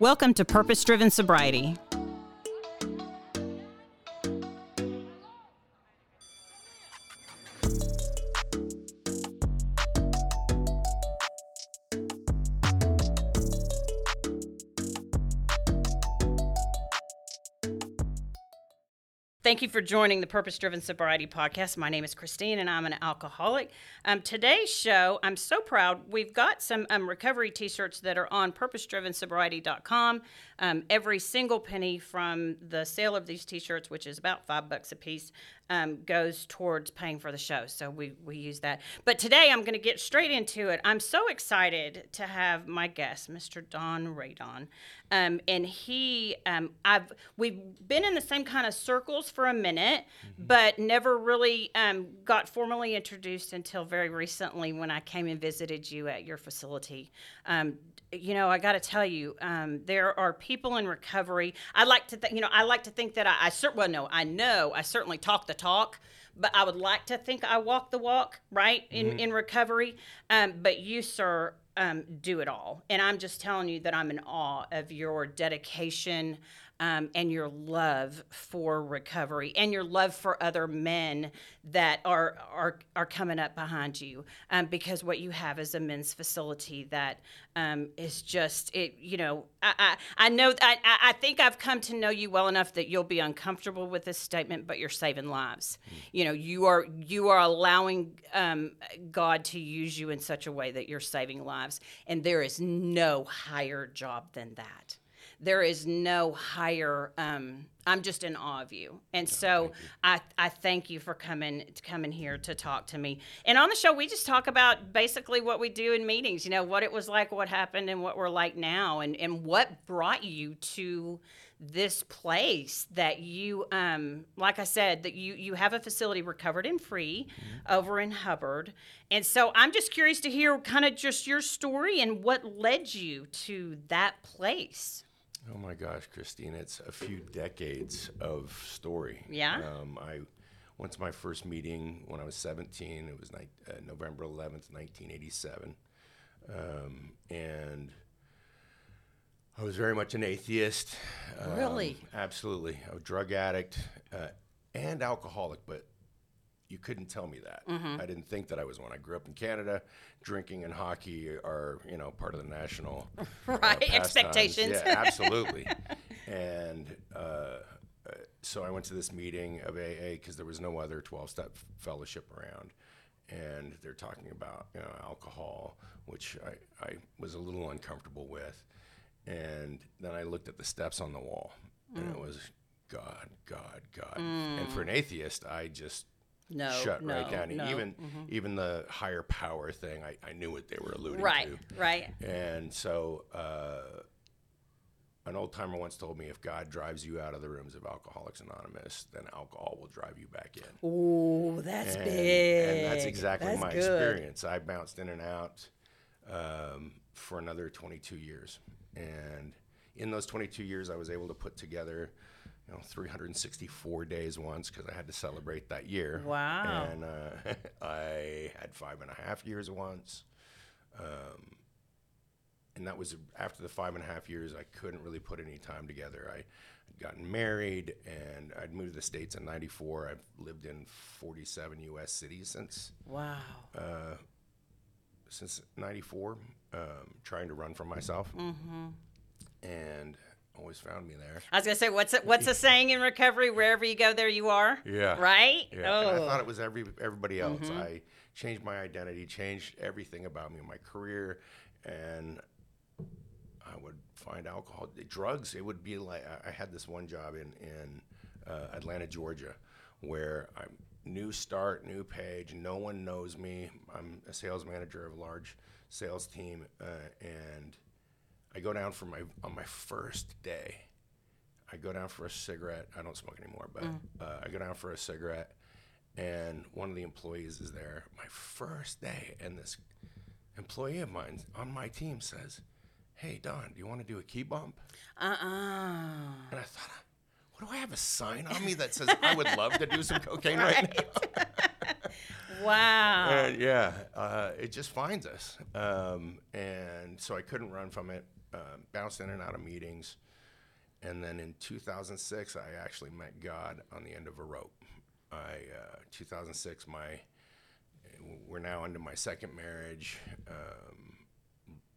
Welcome to Purpose Driven Sobriety. Thank you for joining the Purpose Driven Sobriety Podcast. My name is Christine and I'm an alcoholic. Um, today's show, I'm so proud. We've got some um, recovery t shirts that are on purposedrivensobriety.com. Um, every single penny from the sale of these t shirts, which is about five bucks a piece, um, goes towards paying for the show. So we, we use that. But today I'm going to get straight into it. I'm so excited to have my guest, Mr. Don Radon. Um, and he, um, I've, we've been in the same kind of circles for a minute, mm-hmm. but never really um, got formally introduced until very recently when I came and visited you at your facility. You know, I got to tell you, um, there are people in recovery. I like to, th- you know, I like to think that I, I cer- well, no, I know I certainly talk the talk, but I would like to think I walk the walk, right, in mm-hmm. in recovery. Um, but you, sir, um, do it all, and I'm just telling you that I'm in awe of your dedication um, and your love for recovery and your love for other men that are are are coming up behind you um, because what you have is a men's facility that um, is just it you know I, I, I know I, I think I've come to know you well enough that you'll be uncomfortable with this statement but you're saving lives mm. you know you are you are allowing um, God to use you in such a way that you're saving lives and there is no higher job than that there is no higher. Um, I'm just in awe of you, and so I I thank you for coming coming here to talk to me. And on the show, we just talk about basically what we do in meetings. You know, what it was like, what happened, and what we're like now, and and what brought you to this place that you um like i said that you you have a facility recovered and free mm-hmm. over in hubbard and so i'm just curious to hear kind of just your story and what led you to that place Oh my gosh, Christine, it's a few decades of story. Yeah. Um, I went to my first meeting when I was 17. It was ni- uh, November 11th, 1987. Um, and I was very much an atheist. Um, really? Absolutely. A drug addict uh, and alcoholic, but you couldn't tell me that. Mm-hmm. I didn't think that I was one. I grew up in Canada. Drinking and hockey are, you know, part of the national uh, right uh, expectations. Yeah, absolutely. and uh, so I went to this meeting of AA because there was no other 12-step fellowship around, and they're talking about you know alcohol, which I, I was a little uncomfortable with, and then I looked at the steps on the wall, mm. and it mm. was God, God, God. Mm. And for an atheist, I just no, shut no, right down. No. Even mm-hmm. even the higher power thing, I, I knew what they were alluding right, to. Right, right. And so, uh, an old timer once told me, if God drives you out of the rooms of Alcoholics Anonymous, then alcohol will drive you back in. Oh, that's and, big. And that's exactly that's my good. experience. I bounced in and out um, for another 22 years, and in those 22 years, I was able to put together you know 364 days once because I had to celebrate that year. Wow. And uh, I had five and a half years once. Um, and that was after the five and a half years, I couldn't really put any time together. I had gotten married and I'd moved to the States in 94. I've lived in 47 U.S. cities since. Wow. Uh, since 94, um, trying to run for myself. Mm-hmm. And always found me there. I was gonna say, what's a, what's a saying in recovery? Wherever you go, there you are. Yeah. Right. Yeah. Oh. And I thought it was every everybody else. Mm-hmm. I changed my identity, changed everything about me, my career, and I would find alcohol, drugs. It would be like I had this one job in in uh, Atlanta, Georgia, where I'm new start, new page. No one knows me. I'm a sales manager of a large sales team, uh, and I go down for my on my first day. I go down for a cigarette. I don't smoke anymore, but uh, I go down for a cigarette, and one of the employees is there. My first day, and this employee of mine on my team says, "Hey Don, do you want to do a key bump?" Uh uh And I thought, what do I have a sign on me that says I would love to do some cocaine right, now? Wow. And yeah, uh, it just finds us. Um, and so I couldn't run from it. Um, bounced in and out of meetings. And then in 2006, I actually met God on the end of a rope. I uh, 2006, my we're now into my second marriage. Um,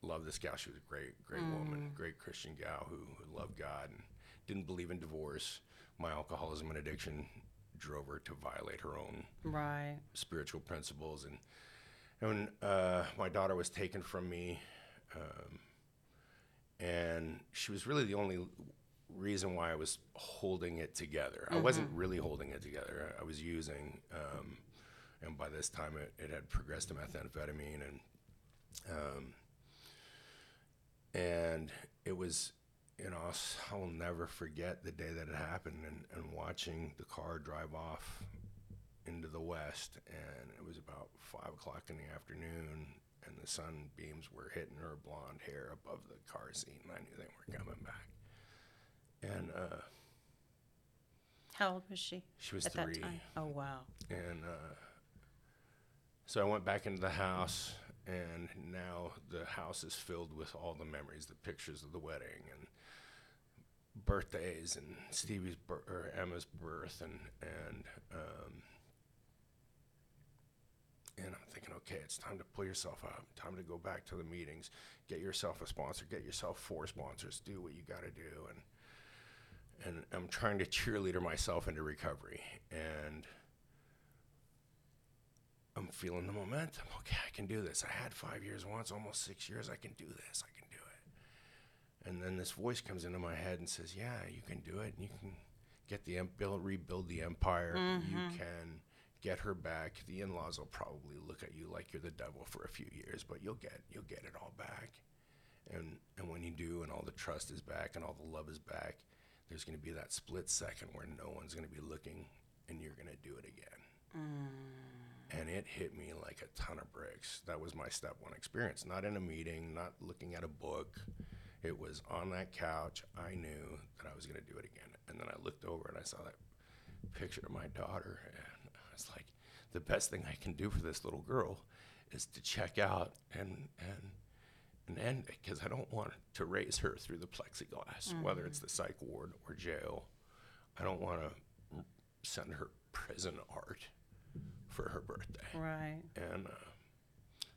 love this gal. She was a great, great woman, great Christian gal who, who loved God and didn't believe in divorce. My alcoholism and addiction drove her to violate her own Right. spiritual principles and and uh, my daughter was taken from me um, and she was really the only reason why I was holding it together. I wasn't really holding it together. I was using, um, and by this time it, it had progressed to methamphetamine, and um, and it was, you know, I'll s- I'll never forget the day that it happened, and, and watching the car drive off into the west, and it was about five o'clock in the afternoon, and the sunbeams were hitting her blonde hair above the car seat, and I knew they weren't coming back. And uh, How old was she? She was at three. that time. Oh wow. and uh, so I went back into the house, and now the house is filled with all the memories, the pictures of the wedding, and birthdays, and Stevie's bir- or Emma's birth, and and um, and I'm thinking, okay, it's time to pull yourself up, Time to go back to the meetings. Get yourself a sponsor. Get yourself four sponsors. Do what you got to do. And and I'm trying to cheerleader myself into recovery. And I'm feeling the momentum. Okay, I can do this. I had five years once, almost six years. I can do this. I can do it. And then this voice comes into my head and says, "Yeah, you can do it. And You can get the em- build, rebuild the empire. You mm-hmm. can get her back. The in-laws will probably look at you like you're the devil for a few years, but you'll get you'll get it all back. And and when you do, and all the trust is back, and all the love is back, there's going to be that split second where no one's going to be looking, and you're going to do it again." Mm. and it hit me like a ton of bricks. That was my step one experience. Not in a meeting, not looking at a book. It was on that couch. I knew that I was going to do it again. And then I looked over and I saw that picture of my daughter, and I was like, the best thing I can do for this little girl is to check out and and and end it because I don't want to raise her through the plexiglass, whether it's the psych ward or jail. I don't want to send her prison art for her birthday Right. and uh,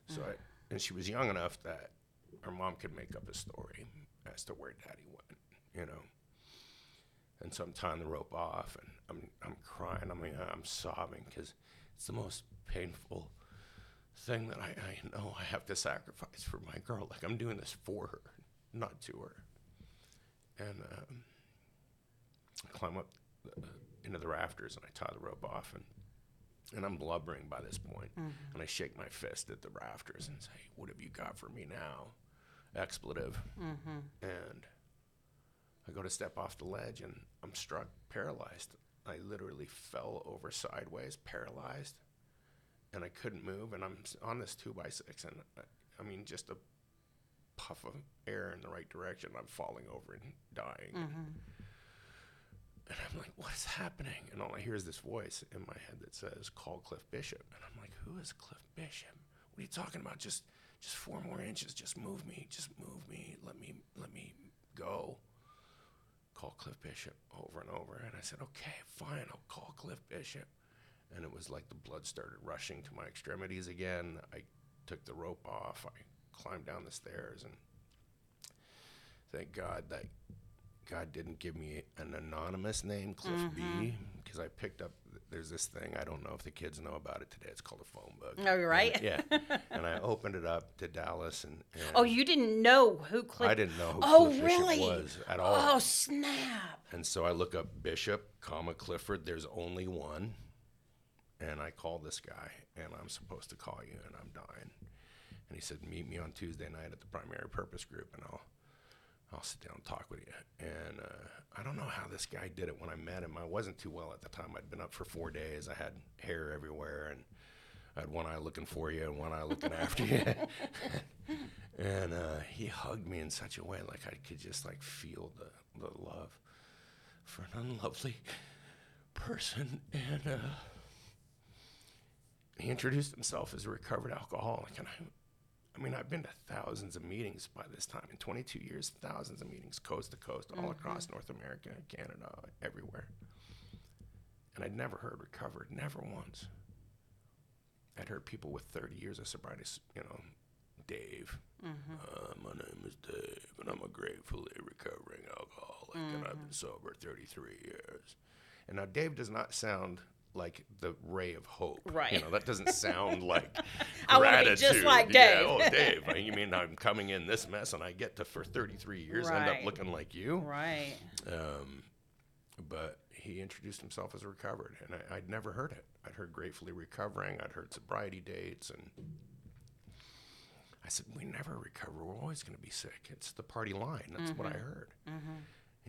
so I, and she was young enough that her mom could make up a story as to where daddy went, you know. And so I'm tying the rope off, and I'm I'm crying. I mean, I'm sobbing because it's the most painful thing that I, I know I have to sacrifice for my girl. Like I'm doing this for her, not to her. And um, I climb up the, into the rafters, and I tie the rope off, and and I'm blubbering by this point, mm-hmm. and I shake my fist at the rafters and say, "What have you got for me now?" Expletive. Mm-hmm. And I go to step off the ledge, and I'm struck paralyzed. I literally fell over sideways, paralyzed, and I couldn't move. And I'm on this two by six, and I, I mean, just a puff of air in the right direction, I'm falling over and dying. Mm-hmm. And I'm like, what is happening? And all I hear is this voice in my head that says, call Cliff Bishop. And I'm like, who is Cliff Bishop? What are you talking about? Just just four more inches. Just move me. Just move me. Let me let me go. Call Cliff Bishop over and over. And I said, okay, fine, I'll call Cliff Bishop. And it was like the blood started rushing to my extremities again. I took the rope off. I climbed down the stairs and thank God that God didn't give me an anonymous name, Cliff B, mm-hmm. Because I picked up. There's this thing I don't know if the kids know about it today. It's called a phone book. Oh, you're right. And- yeah, and I opened it up to Dallas, and, and Oh, you didn't know who Cliff? I didn't know who Oh, Cliff really? Bishop was at all. Oh, snap! And so I look up Bishop, comma Clifford. There's only one. and I call this guy, and I'm supposed to call you, and I'm dying. And he said, meet me on Tuesday night at the primary purpose group, and I'll I'll sit down and talk with you. And uh, I don't know how this guy did it when I met him. I wasn't too well at the time. I'd been up for four days. I had hair everywhere, and I had one eye looking for you and one eye looking after you. and uh, he hugged me in such a way, like I could just like feel the, the love for an unlovely person. And uh, he introduced himself as a recovered alcoholic, and I I mean, I've been to thousands of meetings by this time. In 22 years, thousands of meetings, coast to coast, all mm-hmm. across North America, Canada, everywhere. And I'd never heard recovered, never once. I'd heard people with 30 years of sobriety, you know, Dave. Mm-hmm. Uh, my name is Dave, and I'm a gratefully recovering alcoholic, and I've mm-hmm. been sober 33 years. And now Dave does not sound like the ray of hope. Right. You know, that doesn't sound like I gratitude. just like Yeah, Dave. oh, Dave. You mean I'm coming in this mess and I get to, for 33 years, end up looking like you? Right. Um, but he introduced himself as recovered, and I, I'd never heard it. I'd heard gratefully recovering. I'd heard sobriety dates, and I said, "We never recover. We're always going to be sick. It's the party line. That's what I heard."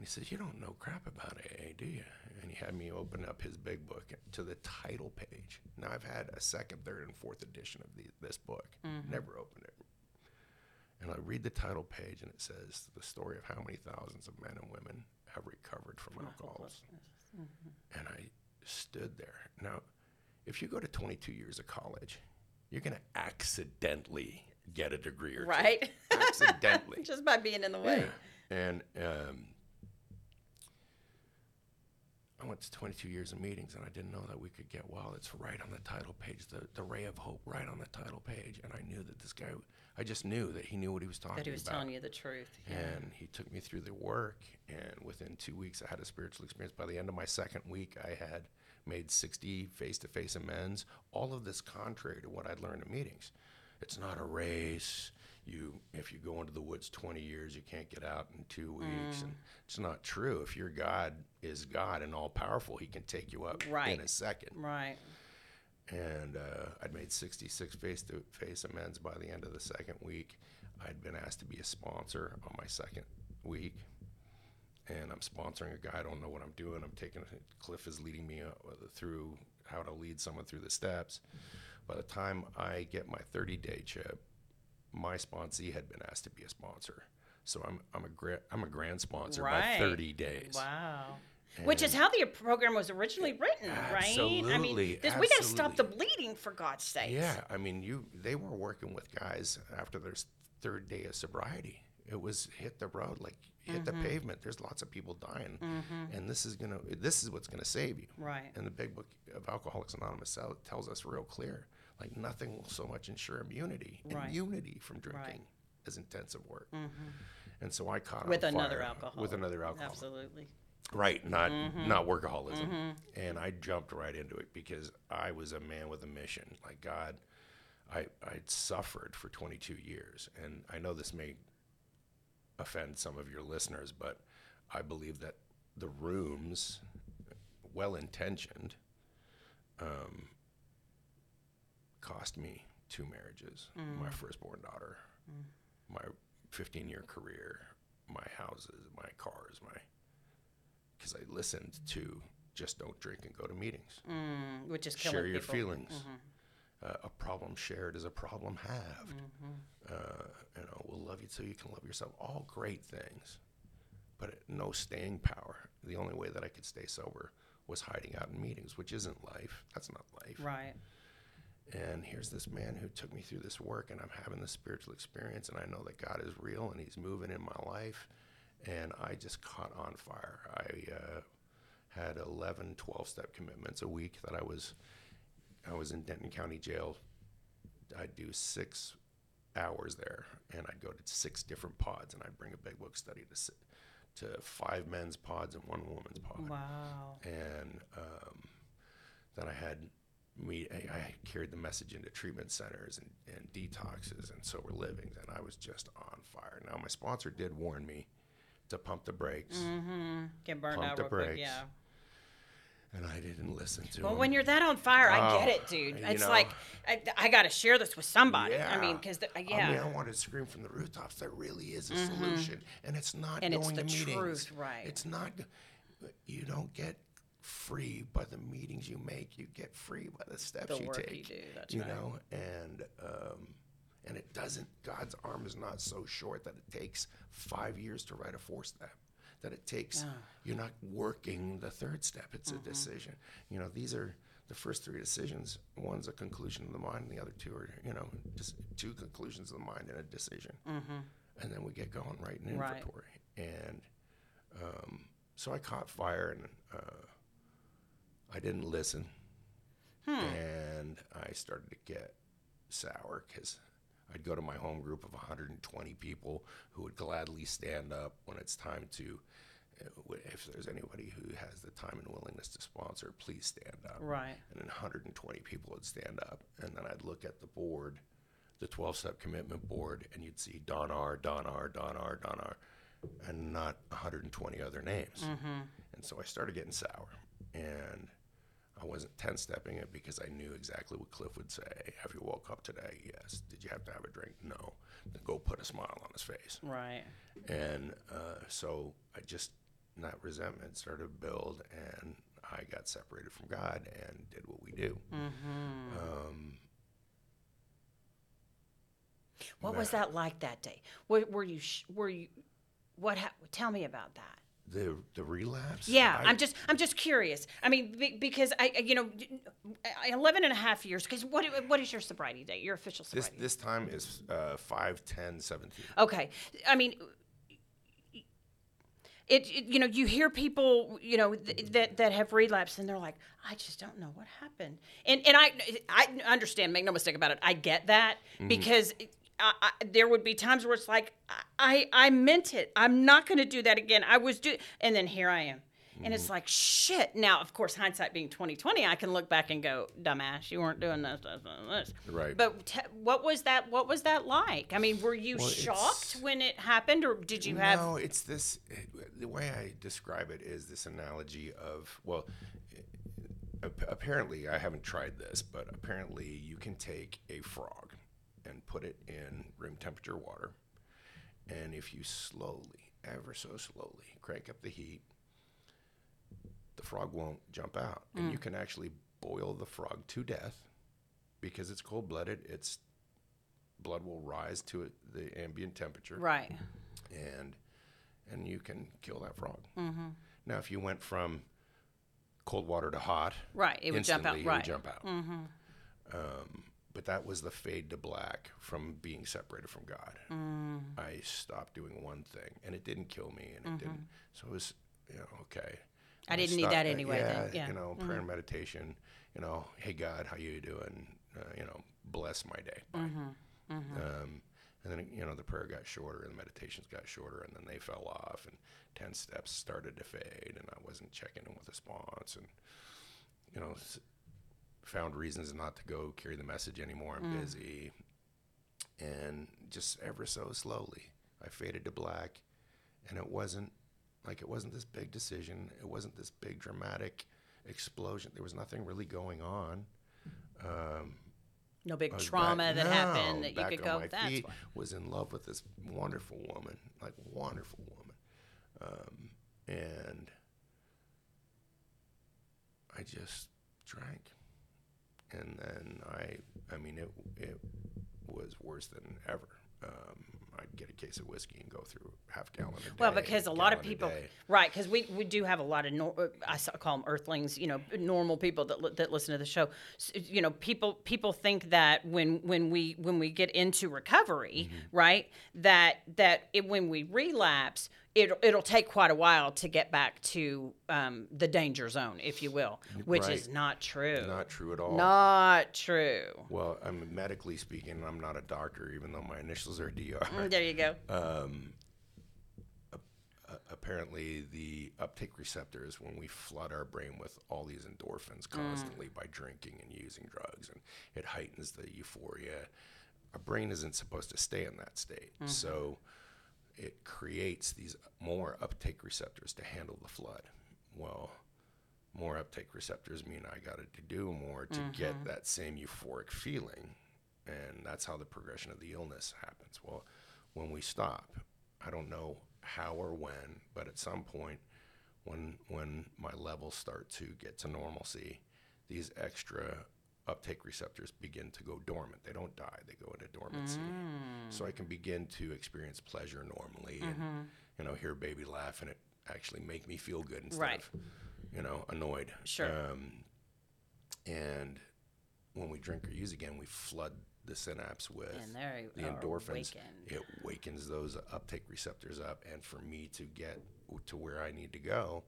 And he says, "You don't know crap about AA, do you?" And he had me open up his big book to the title page. Now I've had a second, third, and fourth edition of the, this book. Never opened it. And I read the title page, and it says the story of how many thousands of men and women have recovered from alcoholism. And I stood there. Now, if you go to 22 years of college, you're going to accidentally get a degree or two. Right. Accidentally. Just by being in the way. And um, I went to 22 years of meetings, and I didn't know that we could get well. It's right on the title page, the, the ray of hope, right on the title page. And I knew that this guy, I just knew that he knew what he was talking That he was about. telling you the truth. Yeah. And he took me through the work, and within two weeks, I had a spiritual experience. By the end of my second week, I had made 60 face to face amends. All of this contrary to what I'd learned in meetings. It's not a race. You, if you go into the woods 20 years, you can't get out in two weeks. And it's not true. If your God is God and all powerful, He can take you up Right. in a second Right. and uh, I'd made 66 face to face amends by the end of the second week. I'd been asked to be a sponsor on my second week, and I'm sponsoring a guy. I don't know what I'm doing. I'm taking Cliff is leading me uh, through how to lead someone through the steps. By the time I get my 30 day chip, my sponsee had been asked to be a sponsor. So I'm I'm a gra- I'm a grand sponsor Right. by 30 days. Wow. Which is how the program was originally written, right? I mean, Absolutely, this, we got to stop the bleeding for God's sake. Yeah, I mean, you they were working with guys after their third day of sobriety. It was hit the road, like hit the mm-hmm. pavement. There's lots of people dying, mm-hmm. and this is gonna this is what's gonna save you. Right. And the big book of Alcoholics Anonymous tells us real clear, like nothing will so much ensure immunity, Right. immunity from drinking, Right. as intensive work. Mm-hmm. And so I caught With another alcohol. With another alcohol. Absolutely. Right, not mm-hmm. not workaholism. Mm-hmm. And I jumped right into it because I was a man with a mission. Like God, I I'd suffered for 22 years, and I know this may offend some of your listeners, but I believe that the rooms, well intentioned, um, cost me two marriages, my firstborn daughter, my 15 year career, my houses, my cars, my because I listened to just don't drink and go to meetings. Mm, which is Share your people. feelings. Uh, a problem shared is a problem halved. Mm-hmm. Uh, you know, we'll love you till you can love yourself. All great things, but no staying power. The only way that I could stay sober was hiding out in meetings, which isn't life. That's not life. Right. And here's this man who took me through this work, and I'm having this spiritual experience, and I know that God is real and He's moving in my life. And I just caught on fire. I uh, had 11, 12 step commitments a week that I was, I was in Denton County Jail. I'd do six hours there, and I'd go to six different pods, and I'd bring a big book study to, si- to five men's pods and one woman's pod Wow. and um, then I had me. I, I carried the message into treatment centers and, and detoxes and sober livings, and I was just on fire. Now my sponsor did warn me to pump the brakes, mm-hmm. Get burned Pump out the real quick. brakes. Yeah. and I didn't listen to Well, him. when you're that on fire, I get Oh, it, dude. It's know. like I, I got to share this with somebody. yeah. I mean, because yeah, I mean, I wanted to scream from the rooftops. There really is a mm-hmm. solution, and it's not And it's going the to meetings. truth, right. It's not. You don't get free by the meetings you make. You get free by the steps The you work you take. do, that's you right. know, and um, and it doesn't. God's arm is not so short that it takes five years to write a four step. That it takes. You're not working the third step. It's Mm-hmm. a decision. You know, these are the first three decisions. One's a conclusion of the mind, and the other two are, you know, just two conclusions of the mind and a decision. And then we get going right in Mm-hmm. Right. inventory. And um, so I caught fire, and uh, I didn't listen, Hmm. and I started to get sour because I'd go to my home group of 120 people who would gladly stand up when it's time to. uh, If there's anybody who has the time and willingness to sponsor, please stand up. Right. And then 120 people would stand up, and then I'd look at the board, the 12-step commitment board, and you'd see Don R, Don R, Don R, Don R, and not 120 other names. Mm-hmm. And so I started getting sour, and I wasn't 10-stepping it because I knew exactly what Cliff would say. Have you woke up today? Yes. Did you have to have a drink? No. Then go put a smile on his face. right. And uh, so I just, that resentment started to build, and I got separated from God and did what we do. Um, What was that like that day? Were, were you? Sh- were you? What? Ha- tell me about that. The the relapse. Yeah, I- I'm just I'm just curious. I mean, be, because I you know, 11 and a half years. Because what what is your sobriety date? Your official This sobriety? this time is uh, 5, 10, 17. Okay. I mean, it, it- you know you hear people you know th- that that have relapsed and they're like I just don't know what happened and and I I understand make no mistake about it I get that because I, I, there would be times where it's like I I meant it I'm not going to do that again I was do and then here I am and it's mm-hmm. like shit now of course hindsight being 2020 I can look back and go dumbass you weren't doing this this, this. Right. but te- what was that what was that like I mean were you Well, shocked when it happened or did you have No, it's this. The way I describe it is this analogy of well, apparently I haven't tried this, but apparently you can take a frog and put it in room temperature water, and if you slowly, ever so slowly, crank up the heat, the frog won't jump out, and you mm. can actually boil the frog to death because it's cold blooded. Its blood will rise to it, the ambient temperature right and and you can kill that frog. Mm-hmm. Now, if you went from cold water to hot, Right, it would jump out, right. It would jump out. Mm-hmm. Um, but that was the fade to black from being separated from God. Mm. I stopped doing one thing, and it didn't kill me, and it didn't. So it was, you know, okay. Mm-hmm. I didn't need that anyway Yeah, then, yeah. Mm-hmm. you know, prayer and meditation. You know, hey God, how you doing? Uh, you know, bless my day. Bye. Mm-hmm. Um, and then you know the prayer got shorter and the meditations got shorter and then they fell off and 10 steps started to fade and i wasn't checking in with a response and you know found reasons not to go carry the message anymore. I'm busy. And just ever so slowly i faded to black. And it wasn't like it wasn't this big decision. It wasn't this big dramatic explosion. There was nothing really going on. Um, no big trauma back- that no, happened that you could go that's why. was in love with this wonderful woman, like wonderful woman, um, and I just drank, and then I, I mean, it it was worse than ever. Um, I'd get a case of whiskey and go through half gallon a day. Well, because a lot of people, day. right? Because we, we do have a lot of nor- I call them earthlings, you know, normal people that li- that listen to the show. S- you know, people people think that when when we when we get into recovery, Mm-hmm. right, that that it, when we relapse, it it'll take quite a while to get back to um, the danger zone, if you will, which is not true. not true at all. Not true. Well, I'm medically speaking, I'm not a doctor, even though my initials are DR. There you go. Um, apparently the uptake receptors when we flood our brain with all these endorphins constantly by drinking and using drugs and it heightens the euphoria our brain isn't supposed to stay in that state so it creates these more uptake receptors to handle the flood well more uptake receptors mean I got to do more to get mm-hmm. that same euphoric feeling. And that's how the progression of the illness happens. Well, when we stop, I don't know how or when, but at some point, when when my levels start to get to normalcy, these extra uptake receptors begin to go dormant. They don't die; they go into dormancy. So I can begin to experience pleasure normally, and you know, hear a baby laugh, and it actually make me feel good instead Right. of you know annoyed. Sure. Um, and when we drink or use again, we flood the synapse with the endorphins. awakened. It wakens those uptake receptors up, and for me to get to where I need to go,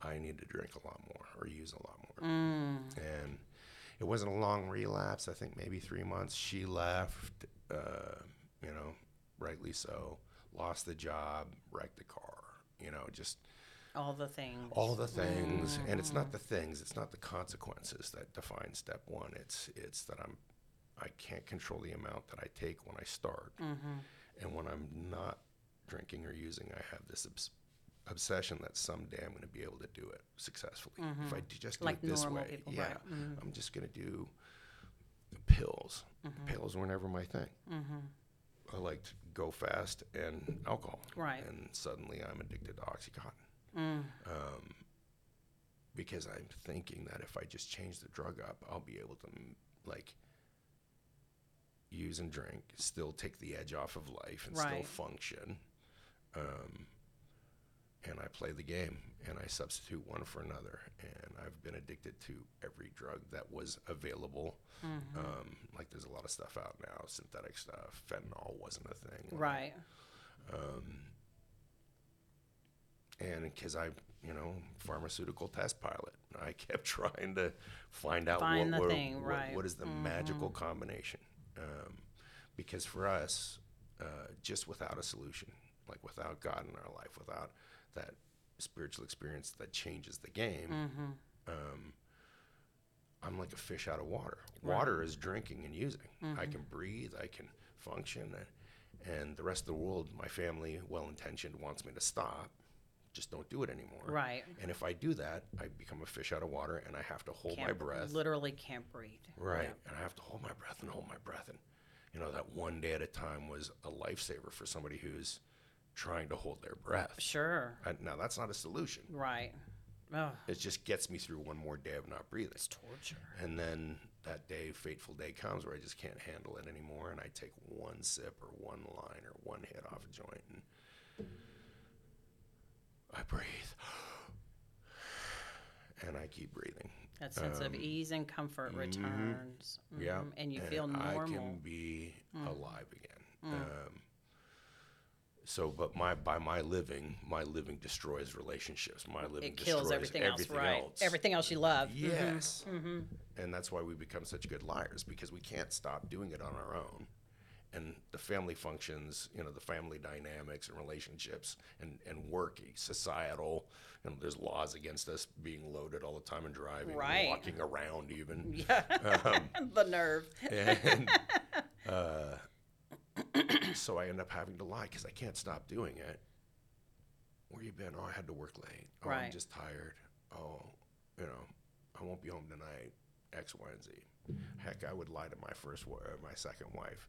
I need to drink a lot more or use a lot more. Mm. And it wasn't a long relapse. I think maybe three months. She left, uh, you know, rightly so. Lost the job, wrecked the car. You know, just All the things. all the things and it's not the things it's not the consequences that define step one it's it's that i'm i can't control the amount that i take when i start and when i'm not drinking or using i have this obs- obsession that someday i'm going to be able to do it successfully. If i just do Like it this way people, yeah. right. i'm just going to do pills. Pills were never my thing. I liked go fast and alcohol. Right. and suddenly i'm addicted to oxycontin. Mm. um, because I'm thinking that if I just change the drug up, I'll be able to m- like use and drink, still take the edge off of life, and still function. Um, and I play the game, and I substitute one for another, and I've been addicted to every drug that was available. Mm-hmm. Um, like there's a lot of stuff out now, synthetic stuff. Fentanyl wasn't a thing. Right. and because I, you know, pharmaceutical test pilot, I kept trying to find out Find what, thing, what- right. Mm-hmm. what is the magical combination. Um, because for us, uh, just without a solution, like without God in our life, without that spiritual experience that changes the game, Mm-hmm. um, I'm like a fish out of water. Water is drinking and using. I Mm-hmm. can breathe, I can function, and, and the rest of the world, my family, well intentioned, wants me to stop. Just don't do it anymore. Right. And if I do that, I become a fish out of water, and I have to hold my Can't- breath. Literally can't breathe. Right. Yeah. And I have to hold my breath and hold my breath. And, you know, that one day at a time was a lifesaver for somebody who's trying to hold their breath. Sure. I, now, that's not a solution. Right. Oh, It just gets me through one more day of not breathing. it's torture. And then that day, fateful day comes where I just can't handle it anymore, and I take one sip or one line or one hit off a joint, and I breathe, and I keep breathing. That sense of ease and comfort returns. Um, Yeah, Mhm. And you feel I normal. Mm. can be alive again. Um, so, but my by my living, my living destroys relationships. My living It kills destroys everything, else, right? else. Everything else you love. Yes. Mm-hmm. And that's why we become such good liars because we can't stop doing it on our own. And the family functions, you know, the family dynamics and relationships and, and work, societal, you know, there's laws against us being loaded all the time and driving, Right. walking around even. Yeah. the nerve. And uh, so I end up having to lie because I can't stop doing it. Where you been? Oh, I had to work late. Oh, I'm just tired. Oh, you know, I won't be home tonight. X, Y, and Z. Heck, I would lie to my first, wa- uh, my second wife,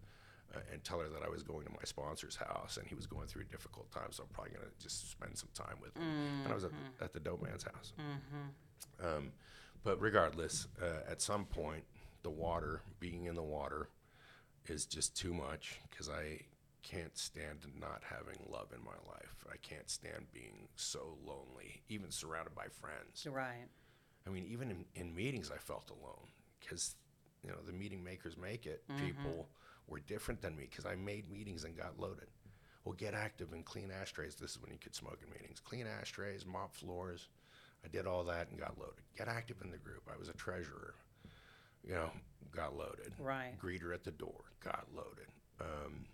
uh, and tell her that I was going to my sponsor's house and he was going through a difficult time, so I'm probably gonna just spend some time with him. And I was at, at the dope man's house. Um, but regardless, uh, at some point, the water, being in the water, is just too much because I can't stand not having love in my life. I can't stand being so lonely, even surrounded by friends. Right. I mean, even in, in meetings, I felt alone because, you know, the meeting makers make it. Mm-hmm. People were different than me because I made meetings and got loaded. Well, get active and clean ashtrays. This is when you could smoke in meetings. Clean ashtrays, mop floors. I did all that and got loaded. Get active in the group. I was a treasurer. You know, got loaded. Right. Greeter at the door, got loaded. Um,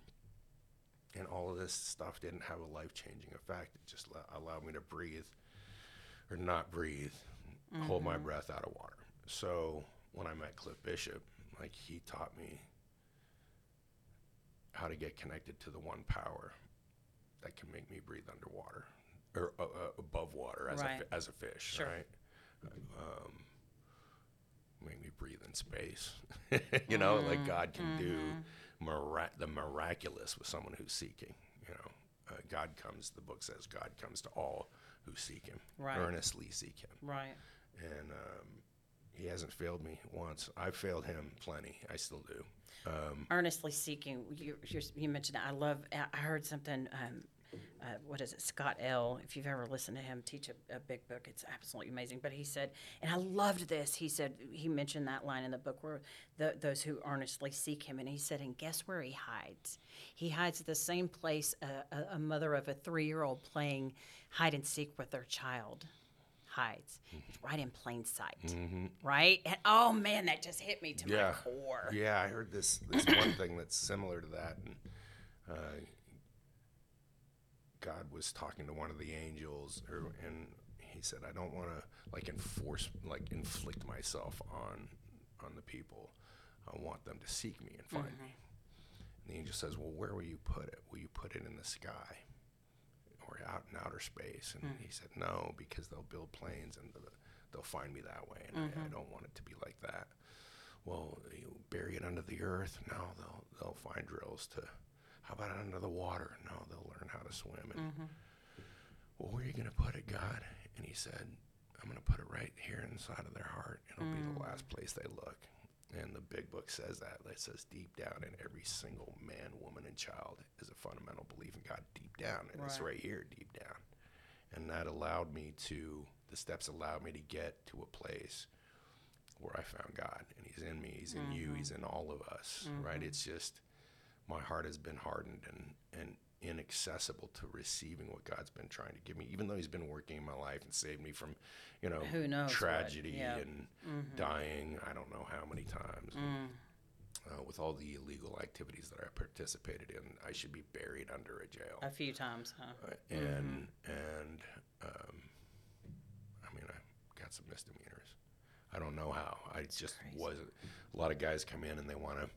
and all of this stuff didn't have a life changing effect. It just la- allowed me to breathe or not breathe, hold my breath out of water. So when I met Cliff Bishop, like he taught me how to get connected to the one power that can make me breathe underwater or uh, uh, above water as, a, fi- as a fish, Sure. right? um, make me breathe in space. you know, like God can do mira- the miraculous with someone who's seeking. You know, uh, God comes. The book says God comes to all who seek Him, Right. earnestly seek Him, Right. and um, He hasn't failed me once. I've failed Him plenty. I still do. Um, Earnestly seeking. You, you're, you mentioned that. I love. I heard something. Um, uh, what is it? Scott L. If you've ever listened to him teach a, a big book, it's absolutely amazing. But he said, and I loved this. He said he mentioned that line in the book where the, those who earnestly seek him, and he said, and guess where he hides? He hides at the same place a, a, a mother of a three-year-old playing hide and seek with their child hides. It's right in plain sight, right? And oh man, that just hit me to yeah, my core. yeah. I heard this this one thing that's similar to that, and uh, God was talking to one of the angels, or, and he said, "I don't want to like enforce, like inflict myself on on the people. I want them to seek me and find me." Mm-hmm. And the angel says, "Well, where will you put it? Will you put it in the sky, or out in outer space?" And mm. he said, "No, because they'll build planes and the, they'll find me that way, and I, I mm-hmm. don't want it to be like that." Well, you bury it under the earth. No, they'll they'll find drills to. How about under the water? No, they'll learn how to swim. And mm-hmm. well, where are you going to put it, God? And he said, I'm going to put it right here inside of their heart. It'll be the mm. last place they look. And the big book says that. It says deep down in every single man, woman, and child is a fundamental belief in God deep down. And it's Right. right here, deep down. And that allowed me to, the steps allowed me to get to a place where I found God. And He's in me, He's in you, mm-hmm. He's in all of us, right? Mm-hmm. It's just, my heart has been hardened and, and inaccessible to receiving what God's been trying to give me, even though He's been working in my life and saved me from, you know, Who knows tragedy yeah. and dying. I don't know how many times. and, Uh, with all the illegal activities that I participated in, I should be buried under a jail. A few times, huh? Uh, and and um, I mean, I got some misdemeanors. I don't know how. I just was. A lot of guys come in and they want to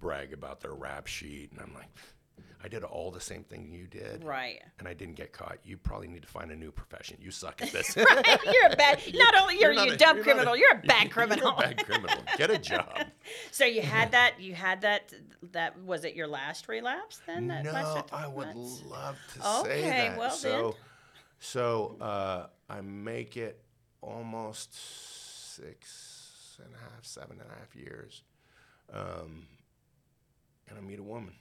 brag about their rap sheet, and I'm like, I did all the same thing you did, Right. and I didn't get caught. You probably need to find a new profession. You suck at this. right? you're a bad. Not only you're, not you a- dumb you're not a- criminal, you're a bad criminal. You're a bad criminal. Get a job. so you had that. You had that. That was it. Your last relapse then? That no, I would months? love to say Okay, that. well so, then. so uh, I make it almost six and a half, seven and a half years, um, and I meet a woman,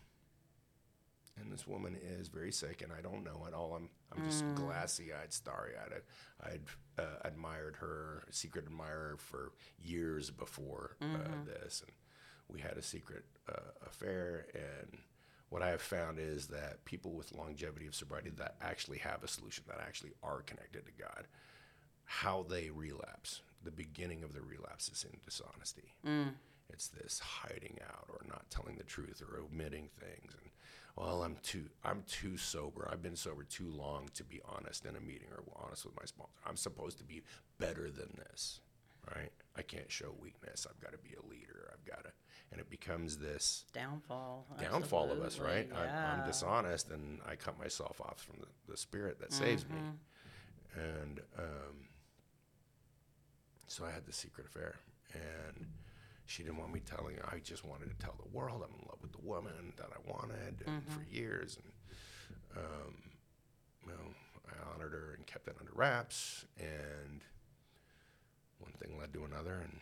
and this woman is very sick, and I don't know it all. I'm I'm just Mm. glassy-eyed, starry-eyed. I'd uh, admired her, secret admirer for years before uh, Mm-hmm. this, and we had a secret uh, affair. And what I have found is that people with longevity of sobriety that actually have a solution, that actually are connected to God, how they relapse, the beginning of the relapse is in dishonesty. It's this hiding out or not telling the truth or omitting things. And well, I'm too I'm too sober. I've been sober too long to be honest in a meeting or honest with my sponsor. I'm supposed to be better than this, right? I can't show weakness. I've got to be a leader. I've got to, and it becomes this downfall. downfall of us, right? absolutely, I, I'm dishonest and I cut myself off from the, the spirit that saves me. Mm-hmm. And um, so I had the secret affair, and she didn't want me telling. I just wanted to tell the world I'm in love with the woman that I wanted Mm-hmm. for years. And um, you know, I honored her and kept it under wraps. And one thing led to another, and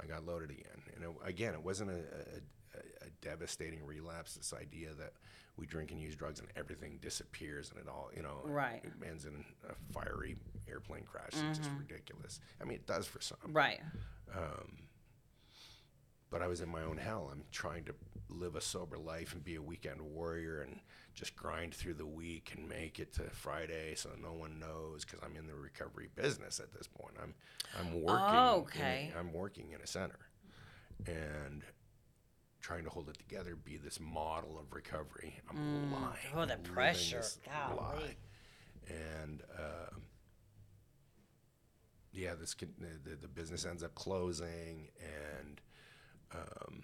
I got loaded again. And it, again, it wasn't a, a, a, a devastating relapse. This idea that we drink and use drugs and everything disappears and it all, you know, Right. it ends in a fiery airplane crash. It's just ridiculous. I mean, it does for some. Right. But I was in my own hell. I'm trying to live a sober life and be a weekend warrior and just grind through the week and make it to Friday so no one knows because I'm in the recovery business at this point. I'm I'm working. in a- okay. I'm working in a center and trying to hold it together, be this model of recovery. I'm lying. Oh, the pressure. Golly. lie. And um yeah, this can, the, the business ends up closing, and um,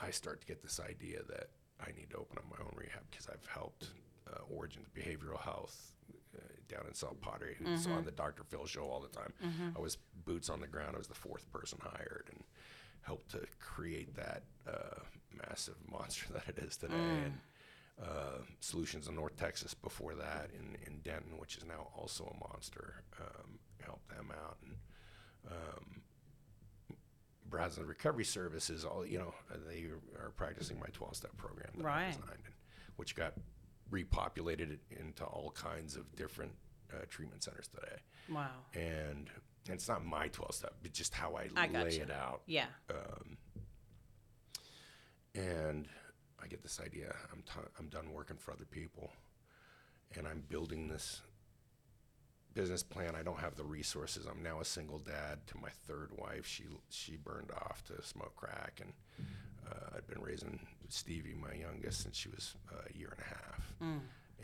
I start to get this idea that I need to open up my own rehab because I've helped uh, Origins Behavioral Health uh, down in South Padre who's on the Dr. Phil show all the time. I was boots on the ground. I was the fourth person hired and helped to create that uh, massive monster that it is today. And uh, Solutions in North Texas before that in, in Denton, which is now also a monster, um, helped them out. And Brazos Recovery Services, all you know, uh, they are practicing my 12-step program that I designed, and, which got repopulated into all kinds of different uh, treatment centers today. Wow. And, and it's not my 12-step, but just how I, I lay it out. Yeah. And I get this idea. I'm t- I'm done working for other people, and I'm building this business plan. I don't have the resources. I'm now a single dad to my third wife. She she burned off to smoke crack, and uh, I'd been raising Stevie, my youngest, since she was uh, a year and a half.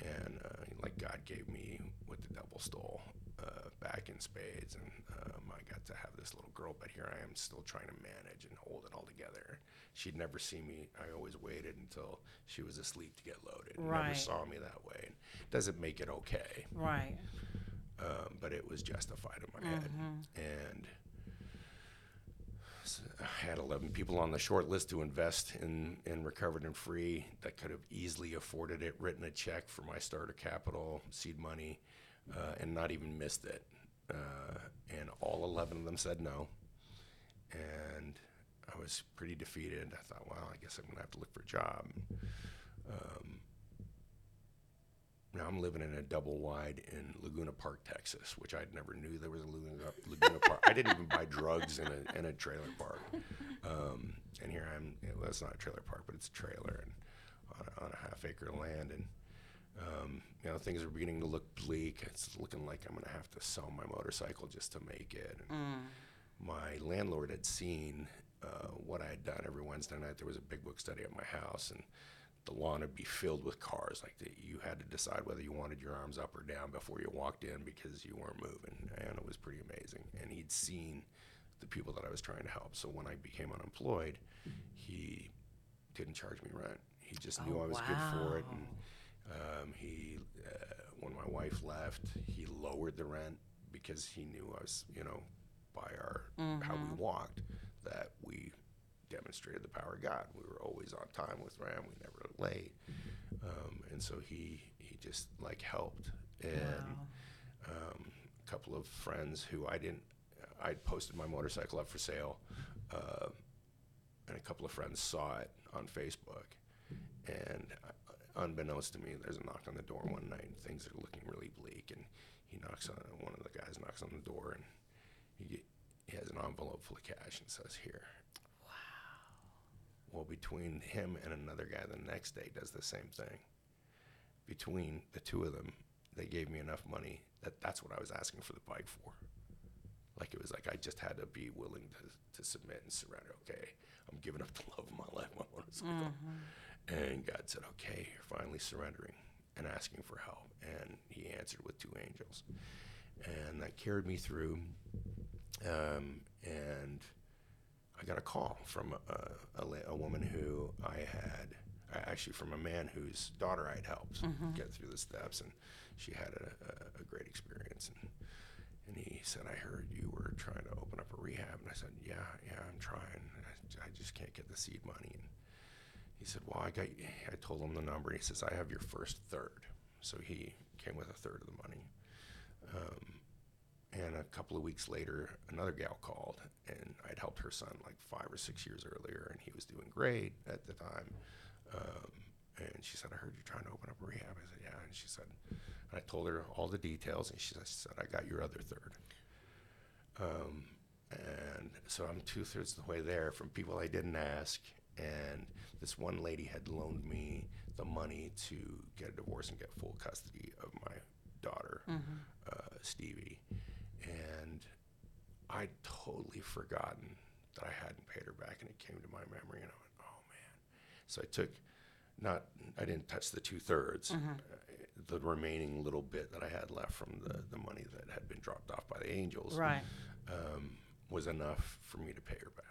And uh, like God gave me what the devil stole uh, back in spades, and um, I got to have this little girl. But here I am, still trying to manage and hold it all together. She'd never see me. I always waited until she was asleep to get loaded. Never saw me that way. Doesn't make it okay Right. Um, but it was justified in my head. And I had 11 people on the short list to invest in, in Recovered and Free that could have easily afforded it, written a check for my starter capital, seed money, uh, and not even missed it. Uh, and all 11 of them said no. And I was pretty defeated. I thought, well, I guess I'm going to have to look for a job. Now I'm living in a double wide in Laguna Park, Texas, which I never knew there was a Laguna, Laguna Park. I didn't even buy drugs in a, in a trailer park. Um, and here I'm, well, it's not a trailer park, but it's a trailer and on a, on a half acre land. And, um, you know, things are beginning to look bleak. It's looking like I'm going to have to sell my motorcycle just to make it. And my landlord had seen uh, what I had done every Wednesday night. There was a big book study at my house, and the lawn would be filled with cars. Like the, you had to decide whether you wanted your arms up or down before you walked in because you weren't moving, and it was pretty amazing. And he'd seen the people that I was trying to help. So when I became unemployed, he didn't charge me rent. He just knew Oh, I was good for it, and um, he, uh, when my wife left, he lowered the rent because he knew I was, you know, by our how we walked, that we demonstrated the power of God. We were always on time with Ram. We never late, um, and so he he just like helped. And um, a couple of friends who I didn't, I posted my motorcycle up for sale, uh, and a couple of friends saw it on Facebook, and uh, unbeknownst to me, there's a knock on the door one night, and things are looking really bleak, and he knocks on one of the guys knocks on the door, and he he has an envelope full of cash and says, "Here." Well, between him and another guy the next day does the same thing. Between the two of them, they gave me enough money that that's what I was asking for the bike for. Like it was like I just had to be willing to, to submit and surrender. Okay, I'm giving up the love of my life, my motorcycle. And God said, okay, you're finally surrendering and asking for help. And he answered with two angels. And that carried me through. Um, and I got a call from a, a, a woman who I had, actually from a man whose daughter I'd helped mm-hmm. get through the steps, and she had a, a, a great experience. And, and he said, I heard you were trying to open up a rehab. And I said, Yeah, yeah, I'm trying. I, I just can't get the seed money. And he said, Well, I got, I told him the number. And he says, I have your first third. So he came with a third of the money. Um, And a couple of weeks later, another gal called, and I'd helped her son like five or six years earlier, and he was doing great at the time. Um, and she said, "I heard you're trying to open up a rehab." I said, "Yeah." And she said, and I told her all the details, and she said, "I got your other third. Um, and so I'm two thirds of the way there from people I didn't ask, and this one lady had loaned me the money to get a divorce and get full custody of my daughter, uh, Stevie, and I'd totally forgotten that I hadn't paid her back, and it came to my memory, and I went, "Oh man!" So I took, not, I didn't touch the two thirds, uh, the remaining little bit that I had left from the the money that had been dropped off by the angels, Right. um, was enough for me to pay her back.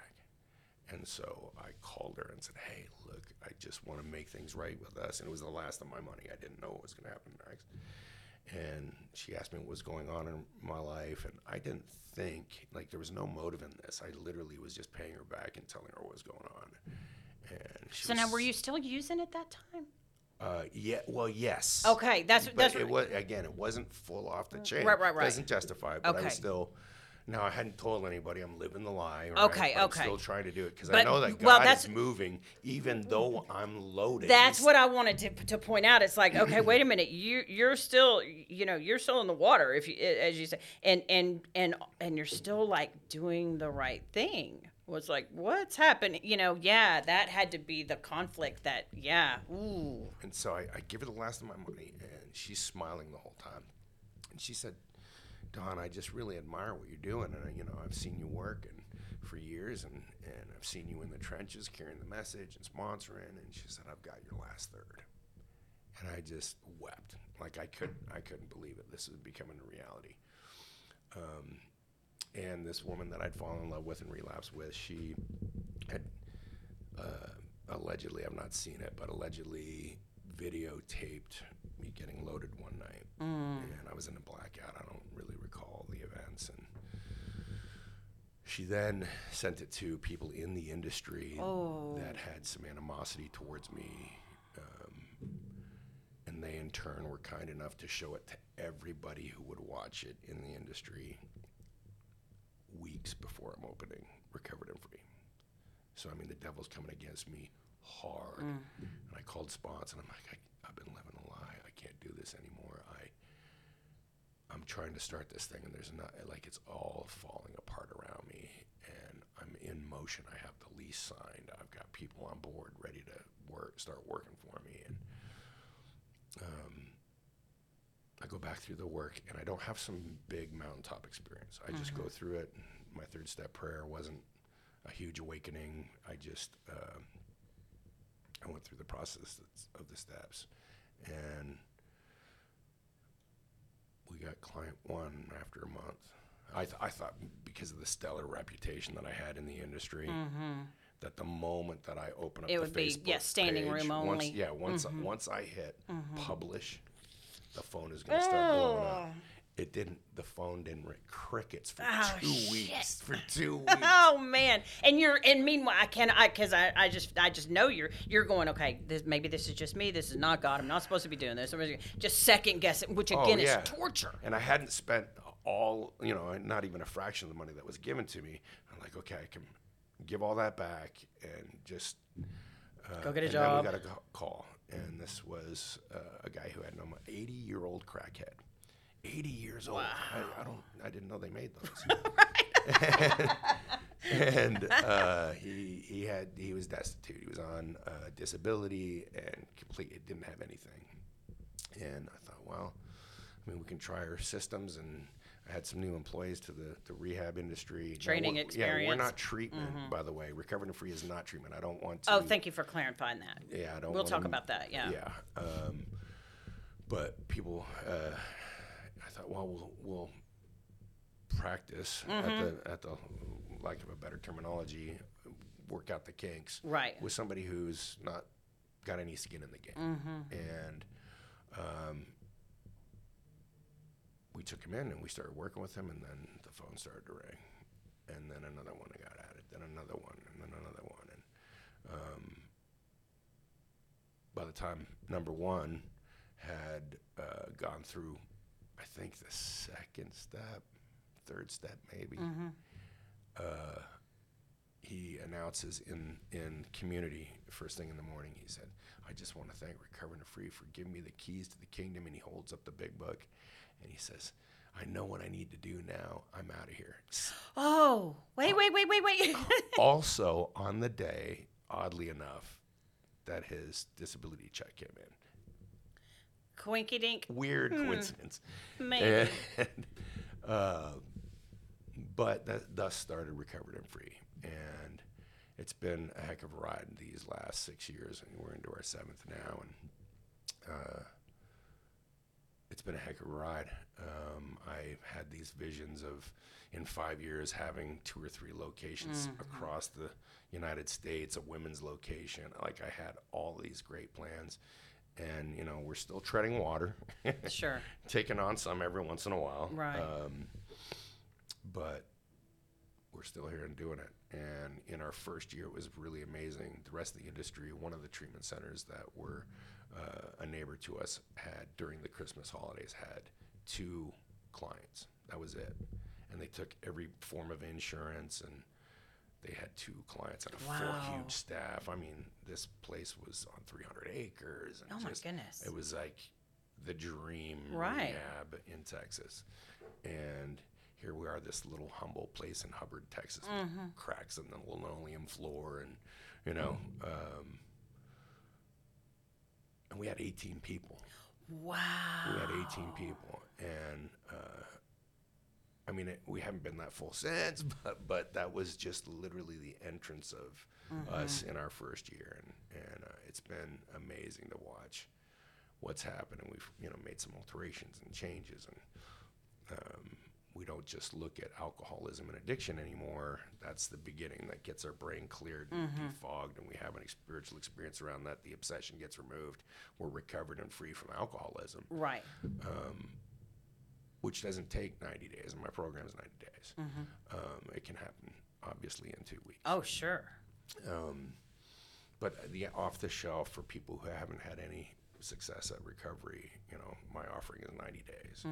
And so I called her and said, "Hey, look, I just want to make things right with us." And it was the last of my money. I didn't know what was going to happen next. And she asked me what was going on in my life, and I didn't think like there was no motive in this. I literally was just paying her back and telling her what was going on. And she So now, were you still using it that time? Uh, yeah. Well, yes. Okay, that's But that's it what, was again. It wasn't full off the chain. Right, right, right. Doesn't justify, but I Okay. was still. No, I hadn't told anybody. I'm living the lie. Right? Okay, but okay. I'm still trying to do it because I But- know that God well, is that's- moving, even though I'm loaded. That's what I wanted to, to point out. It's like, okay, wait a minute, you you're still, you know, you're still in the water, if you, as you say, and and and and you're still like doing the right thing. Was like, what's happening? You know, yeah, that had to be the conflict. That, yeah, ooh, And so I, I give her the last of my money, and she's smiling the whole time. And she said, "Don, I just really admire what you're doing, and you know, I've seen you work and for years, and and I've seen you in the trenches carrying the message and sponsoring." And she said, "I've got your last third. and I just wept, like I couldn't I couldn't believe it. This is becoming a reality. Um, and this woman that I'd fallen in love with and relapsed with, she had uh, allegedly, I've not seen it, but allegedly videotaped me getting loaded one night. And I was in a blackout. I don't really recall the events. And she then sent it to people in the industry that had some animosity towards me. Um, and they, in turn, were kind enough to show it to everybody who would watch it in the industry weeks before I'm opening Recovered and Free. So, I mean, the devil's coming against me hard. And I called Spons and I'm like, I, I've been living a lie. I can't do this anymore. I, I'm trying to start this thing and there's not, like, it's all falling apart around me. And I'm in motion. I have the lease signed. I've got people on board ready to work, start working for me. And I go back through the work and I don't have some big mountaintop experience. I just go through it. My third step prayer wasn't a huge awakening. I just uh, I went through the process of the steps, and we got client one after a month. I, th- I thought because of the stellar reputation that I had in the industry, mm-hmm. that the moment that I open up It the would be, Facebook yeah, standing page, room once, only. yeah, once mm-hmm. once I hit mm-hmm. publish, the phone is going to start blowing up. Oh. It didn't. The phone didn't ring. Crickets for Oh, two shit. weeks. For two weeks. Oh man! And you're and meanwhile, I can I because I, I just I just know you're you're going okay. This maybe this is just me. This is not God. I'm not supposed to be doing this. I'm just second guessing, which Oh, again yeah. is torture. And I hadn't spent all, you know, not even a fraction of the money that was given to me. I'm like, okay, I can give all that back and just uh, Go get a job. We got a call, and this was uh, a guy who had no 80 year old crackhead. 80 years old. I, I don't. I didn't know they made those. and uh, he he had he was destitute. He was on uh, disability and complete. Didn't have anything. And I thought, well, I mean, we can try our systems and. I had some new employees to the, the rehab industry. Now, Training we're- Yeah, we're not treatment, by the way. Recovered and Free is not treatment. I don't want to. Oh, thank you for clarifying that. Yeah, I don't. We'll talk m- about that. Yeah. Yeah. Um, but people, uh, thought, well, we'll, we'll practice Mm-hmm. at the at the lack of a better terminology, work out the kinks Right. with somebody who's not got any skin in the game, Mm-hmm. and um, we took him in and we started working with him, and then the phone started to ring, and then another one got added, then another one, and then another one, and um, by the time number one had uh, gone through, I think the second step, third step maybe, uh, he announces in in community first thing in the morning. He said, "I just want to thank Recovered and Free for giving me the keys to the kingdom." And he holds up the big book, and he says, "I know what I need to do now. I'm out of here." Oh, wait, wait, wait, wait, wait. also, on the day, oddly enough, that his disability check came in. Quinky dink. Weird coincidence. Maybe. And, uh, but that thus started Recovered and Free. And it's been a heck of a ride these last six years, and we're into our seventh now. And uh, it's been a heck of a ride. Um, I've had these visions of, in five years, having two or three locations across the United States, a women's location. Like I had all these great plans, and you know we're still treading water, Sure. taking on some every once in a while. Right. Um, but we're still here and doing it. And in our first year, it was really amazing. The rest of the industry, one of the treatment centers that were uh, a neighbor to us had during the Christmas holidays had two clients. That was it. And they took every form of insurance and they had two clients and a Wow. full huge staff. I mean, this place was on 300 acres. And Oh my goodness. It was like the dream Right. rehab in Texas. And here we are, this little humble place in Hubbard, Texas, Mm-hmm. cracks in the linoleum floor, and you know, um, and we had 18 people. Wow. We had 18 people, and uh, I mean, it, we haven't been that full since, but but that was just literally the entrance of us in our first year, and and uh, it's been amazing to watch what's happened, and we've you know made some alterations and changes, and um, we don't just look at alcoholism and addiction anymore. That's the beginning that gets our brain cleared, and defogged, and we have a spiritual experience around that. The obsession gets removed. We're recovered and free from alcoholism Right. Which doesn't take 90 days, and my program is 90 days. Um, it can happen, obviously, in two weeks. Oh, sure. Um, but the off the shelf for people who haven't had any success at recovery, you know, my offering is 90 days.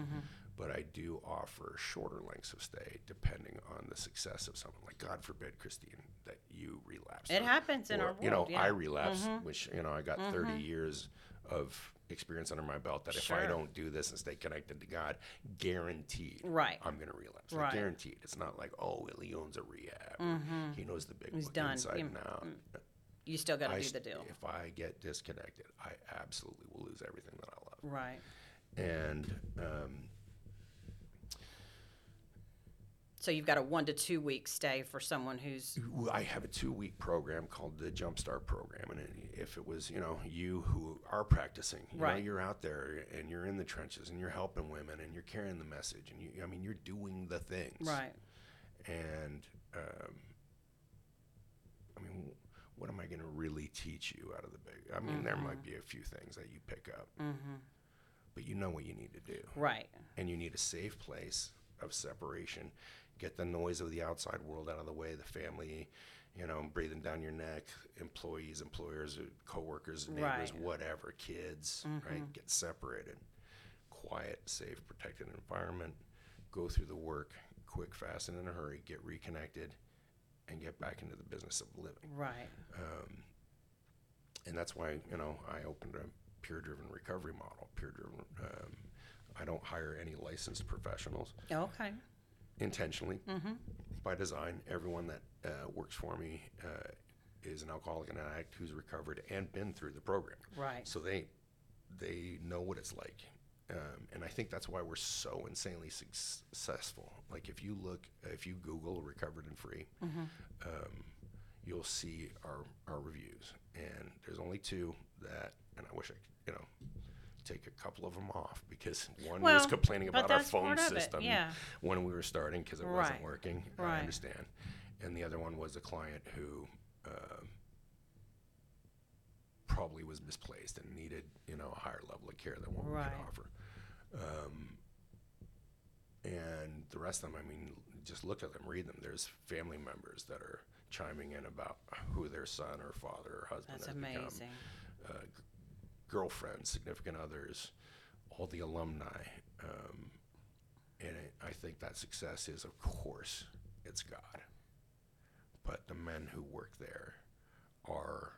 But I do offer shorter lengths of stay depending on the success of someone. Like, God forbid, Christine, that you relapse. It or- happens in or, our world. You know, yeah. I relapsed, which, you know, I got 30 years of experience under my belt that if I don't do this and stay connected to God, guaranteed Right. I'm going to relapse. Right. Like, guaranteed. It's not like, oh, well, he owns a rehab. He knows the big He's done. inside and out. You still got to do the deal. If I get disconnected, I absolutely will lose everything that I love. Right. And um, So you've got a one to two week stay for someone who's I have a two-week program called the Jumpstart Program, and if it was, you know, you who are practicing, you know, Right. you're out there and you're in the trenches and you're helping women and you're carrying the message and you, I mean, you're doing the things, right. And um, I mean, what am I going to really teach you out of the big? I mean, there might be a few things that you pick up, but you know what you need to do. Right. and you need a safe place of separation. Get the noise of the outside world out of the way, the family, you know, breathing down your neck, employees, employers, uh, coworkers, neighbors, Right. Mm-hmm. whatever, kids, right? Get separated. Quiet, safe, protected environment. Go through the work, quick, fast, and in a hurry. Get reconnected, and get back into the business of living Right. and that's why you know I opened a peer-driven recovery model. Peer-driven. Um, I don't hire any licensed professionals Okay. Intentionally, by design. Everyone that uh, works for me uh, is an alcoholic and an addict who's recovered and been through the program. Right. So they they know what it's like. Um, and I think that's why we're so insanely successful. Like if you look, if you Google recovered and free, um, you'll see our, our reviews. And there's only two that, and I wish I could, you know, take a couple of them off because one was complaining about our phone part of it, system yeah. when we were starting because it Right. wasn't working. I understand. And the other one was a client who um probably was misplaced and needed, you know, a higher level of care than what we Right. could offer. Um, and the rest of them, I mean, just look at them, read them. There's family members that are chiming in about who their son or father or husband That's has become uh, girlfriends, significant others, all the alumni. Um, and it, I think that success is, of course, it's God. But the men who work there are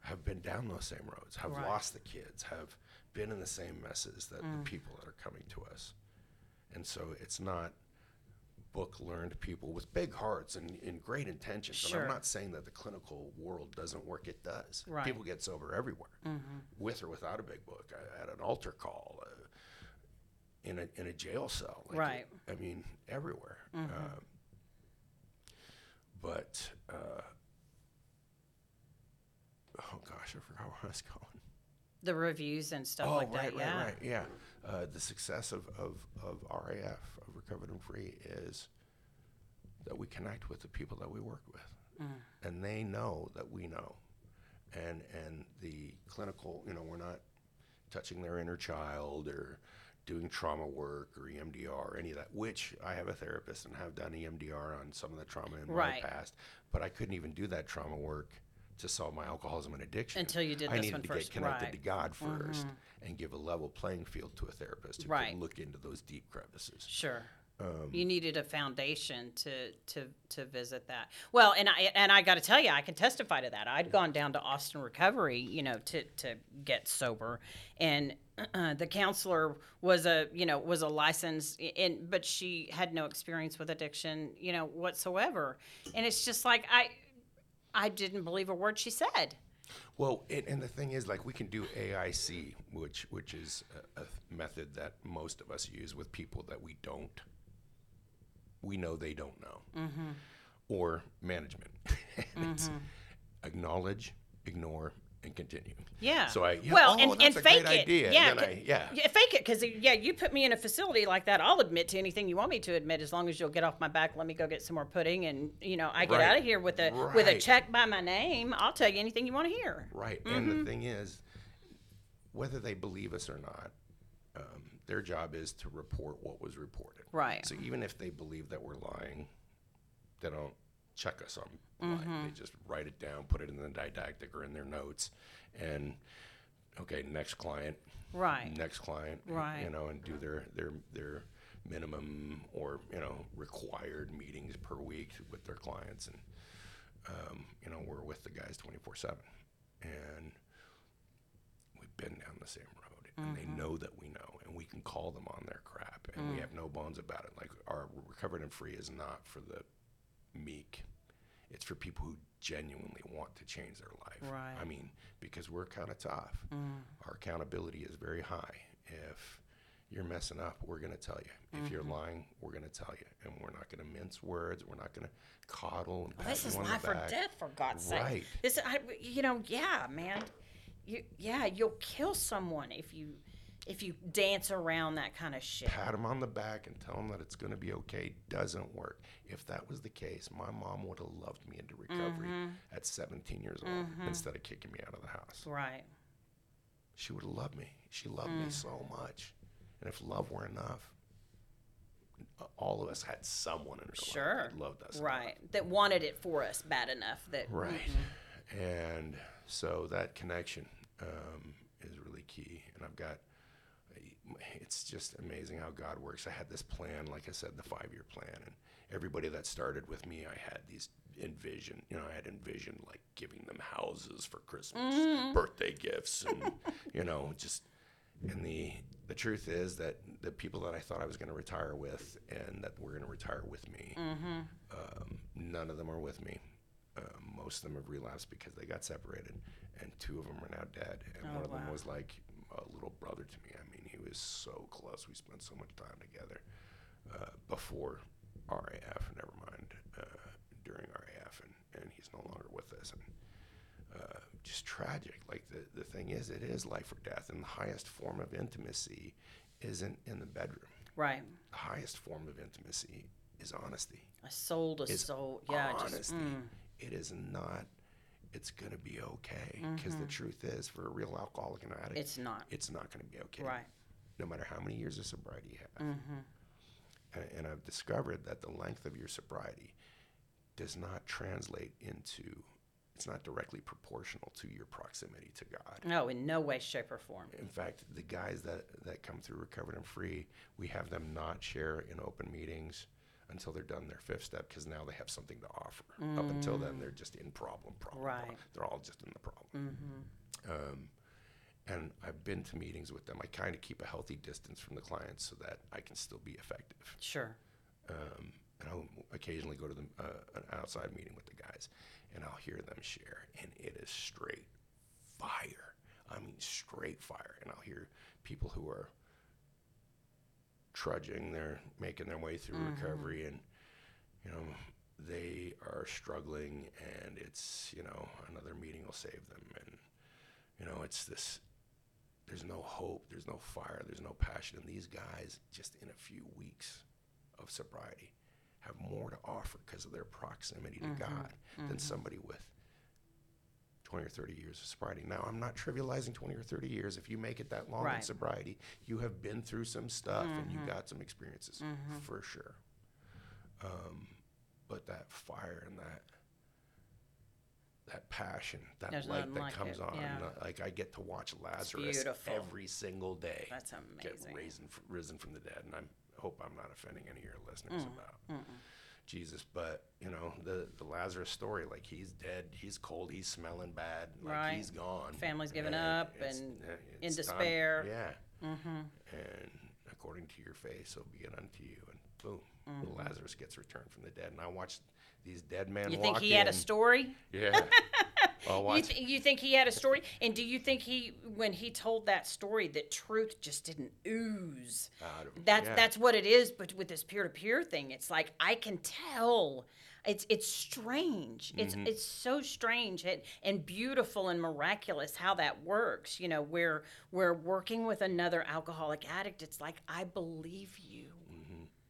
have been down those same roads, have Right. lost the kids, have been in the same messes that the people that are coming to us. And so it's not book learned people with big hearts and, and great intentions. And I'm not saying that the clinical world doesn't work, it does. Right. People get sober everywhere, with or without a big book, at an altar call, uh, in, a, in a jail cell. like, Right. I mean, everywhere. Um, but, uh, oh gosh, I forgot where I was going. The reviews and stuff Oh, like right, that. right, yeah. right. Yeah. Uh, the success of, of, of RAF, of Recovered and Free, is that we connect with the people that we work with. Mm. And they know that we know. and and the clinical, you know, we're not touching their inner child or doing trauma work or EMDR or any of that. Which I have a therapist and have done EMDR on some of the trauma in Right. my past, but I couldn't even do that trauma work to solve my alcoholism and addiction Until you did I this needed one to first, get connected right. to God 1st and give a level playing field to a therapist who Right. could look into those deep crevices. Sure. Um, you needed a foundation to to to visit that. Well, and I and I got to tell you, I can testify to that. I'd gone down to Austin Recovery, you know, to to get sober, and uh, the counselor was a you know was a licensed, in but she had no experience with addiction, you know, whatsoever. And it's just like I I didn't believe a word she said. Well, and, and the thing is, like, we can do AIC, which which is a, a method that most of us use with people that we don't, we know they don't know, Mm-hmm. or management. it's acknowledge, ignore, and continue. Yeah. So I, yeah, well, oh, and, and fake it. idea. Yeah, And then c- I, yeah. yeah, fake it because yeah, you put me in a facility like that. I'll admit to anything you want me to admit as long as you'll get off my back. Let me go get some more pudding, and you know I get Right. out of here with a with a check by my name. I'll tell you anything you want to hear. Right. Mm-hmm. And the thing is, whether they believe us or not, um, their job is to report what was reported. Right. So even if they believe that we're lying, they don't check us on. Mm-hmm. They just write it down, put it in the didactic or in their notes, and okay, next client, Right. next client, Right. You know, and do their their their minimum or you know required meetings per week with their clients, and um, you know we're with the guys twenty four seven, and we've been down the same road, and they know that we know, and we can call them on their crap, and we have no bones about it. Like our recovered and free is not for the meek. It's for people who genuinely want to change their life. Right. I mean, because we're kind of tough. Mm. Our accountability is very high. If you're messing up, we're going to tell you. If you're mm-hmm. lying, we're going to tell you. And we're not going to mince words. We're not going to coddle and oh, pat This is life or death, for God's sake. Right. This, I, you know, yeah, man. You, yeah, you'll kill someone if you if you dance around that kind of shit. Pat them on the back and tell them that it's going to be okay doesn't work. If that was the case, my mom would have loved me into recovery Mm-hmm. at 17 years old instead of kicking me out of the house. Right. She would have loved me. She loved Mm. me so much. And if love were enough, all of us had someone in our Sure. life that loved us. Right. That wanted it for us bad enough that Right. And so that connection um, is really key. And I've got, it's just amazing how God works. I had this plan, like I said, the five year plan. And everybody that started with me, I had these envision, you know, I had envisioned like giving them houses for Christmas, birthday gifts, and, you know, just, and the, the truth is that the people that I thought I was going to retire with and that were going to retire with me, um, none of them are with me. Um, most of them have relapsed because they got separated, and two of them are now dead. And one of them was like a little brother to me. I mean, was so close. We spent so much time together uh, before RAF. Never mind uh, during RAF, and, and he's no longer with us. And uh, just tragic. Like the the thing is, it is life or death, and the highest form of intimacy isn't in the bedroom. right. The highest form of intimacy is honesty A soul to is soul. Yeah. honesty. Just, mm, It is not. It's gonna be okay because the truth is, for a real alcoholic and addict, Mm-hmm. it's not. it's not gonna be okay. Right. No matter how many years of sobriety you have. Mm-hmm. And, and I've discovered that the length of your sobriety does not translate into. It's not directly proportional to your proximity to God. No, in no way, shape, or form. In fact, the guys that, that come through recovered and free, we have them not share in open meetings until they're done their fifth step because now they have something to offer. Up until then, they're mm. just in problem, problem. Right. problem. They're all just in the problem. Mm-hmm. Um, and I've been to meetings with them. I kind of keep a healthy distance from the clients so that I can still be effective. Sure. Um, and I'll occasionally go to the, uh, an outside meeting with the guys, and I'll hear them share, and it is straight fire. I mean, straight fire. And I'll hear people who are trudging, they're making their way through recovery, and you know, they are struggling, and it's you know, another meeting will save them, and you know, it's this. There's no hope. There's no fire. There's no passion. And these guys, just in a few weeks of sobriety, have more to offer because of their proximity to mm-hmm. God than mm-hmm. somebody with 20 or 30 years of sobriety. Now, I'm not trivializing 20 or 30 years. If you make it that long in sobriety, you have been through some stuff and you mm-hmm. got some experiences for sure. Um, but that fire and that that passion, that There's light that like comes it, on, yeah. like I get to watch Lazarus every single day That's get amazing. risen, risen from the dead, and I hope I'm not offending any of your listeners Mm, about Jesus. But you know the the Lazarus story, like he's dead, he's cold, he's smelling bad, like Right. he's gone. Family's given up it's- and uh, in it's time- despair. Yeah. And according to your faith, so be it unto you. And boom, Lazarus gets returned from the dead. And I watched these dead men. Mm-hmm. You think he had a story? Yeah. I'll You, th- you think he had a story? And do you think he, when he told that story, that truth just didn't ooze? Out of him, That's yeah. that's what it is. But with this peer to peer thing, it's like I can tell. It's it's strange. It's Mm-hmm. it's so strange and, and beautiful and miraculous how that works. You know, where we're working with another alcoholic addict. It's like I believe you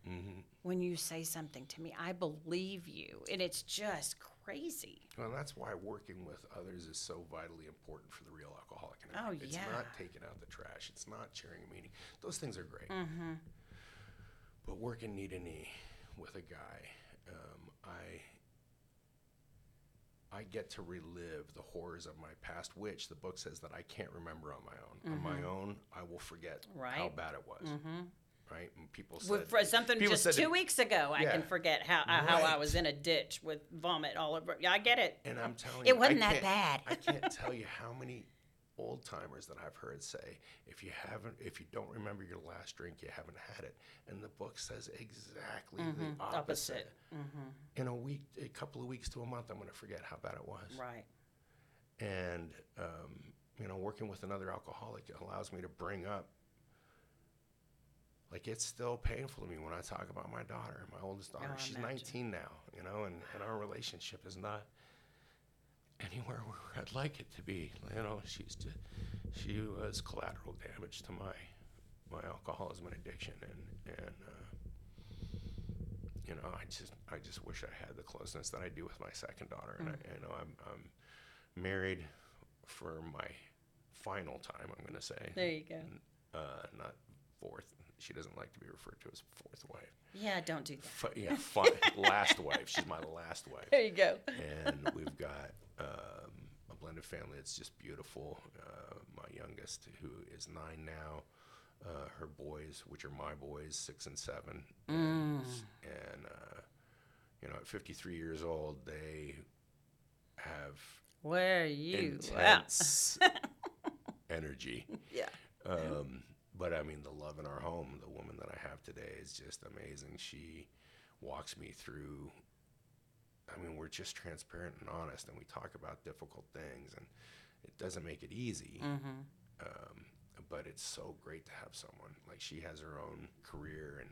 Mm-hmm. When you say something to me. I believe you, and it's just crazy. Well, that's why working with others is so vitally important for the real alcoholic. And Oh, it's yeah. not taking out the trash. It's not sharing a meeting. Those things are great. Mm-hmm. But working knee to knee with a guy, um, I I get to relive the horrors of my past, which the book says that I can't remember on my own. On my own, I will forget how Mm-hmm. Right. bad it was. Right? And people said With, something people just said two weeks ago, I can forget how uh, how I was in a ditch with vomit all over. Yeah, I get it. And I'm telling you, It wasn't I that bad. I can't tell you how many old timers that I've heard say, if you haven't, if you don't remember your last drink, you haven't had it. And the book says exactly the opposite. Opposite. In a week, a couple of weeks to a month, I'm going to forget how bad it was. Right. And um, you know, working with another alcoholic allows me to bring up. Like it's still painful to me when I talk about my daughter, my oldest daughter. Oh, She's imagine. 19 now, you know, and, and our relationship is not anywhere where I'd like it to be. You know, she's just, she was collateral damage to my my alcoholism and addiction, and and uh, you know, I just I just wish I had the closeness that I do with my second daughter, and I, you know, I'm I'm married for my final time. I'm going to say, There you go. uh, not fourth. She doesn't like to be referred to as fourth wife. Yeah, don't do that. F- yeah, fi- last wife. She's my last wife There you go. and we've got um, a blended family that's just beautiful. Uh, my youngest, who is nine now, uh, her boys, which are my boys, six and seven, and, and uh, you know, at 53 years old, they have Where are you? intense energy. Yeah. Um, but I mean, the love in our home, the woman that I have today is just amazing. She walks me through. I mean, we're just transparent and honest, and we talk about difficult things, and it doesn't make it easy. Um, but it's so great to have someone like she has her own career, and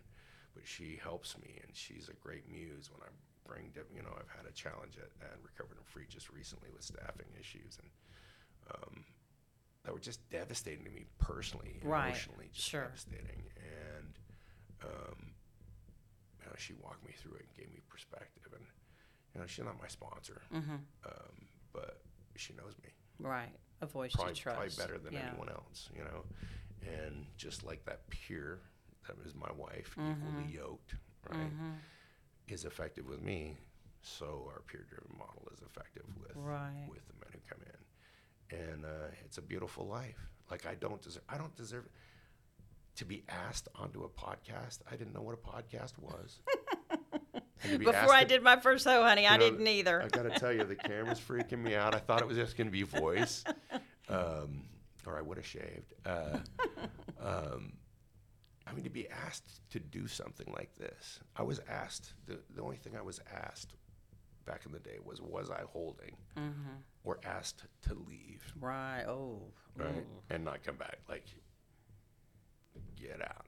but she helps me, and she's a great muse when I bring. You know, I've had a challenge at, at Recovered and Free just recently with staffing issues, and um, that were just devastating to me personally, Right, emotionally, just sure. devastating. And um, you know, she walked me through it and gave me perspective. And you know, she's not my sponsor, Mm-hmm. um, but she knows me Right. A voice probably, to trust. probably better than yeah. anyone else. You know, and just like that peer that was my wife, Mm-hmm. equally yoked, right, is effective with me. So our peer-driven model is effective with Right. with the men who come in and uh, it's a beautiful life. Like I don't deserve, I don't deserve to be asked onto a podcast. I didn't know what a podcast was. Be Before I to- did my first hoe, honey, I know, didn't either. I gotta tell you, the camera's freaking me out. I thought it was just gonna be voice, um, or I would have shaved. Uh, um, I mean, to be asked to do something like this, I was asked. The, the only thing I was asked back in the day was, was I holding, or asked to leave, right. Oh. right, and not come back. Like, get out.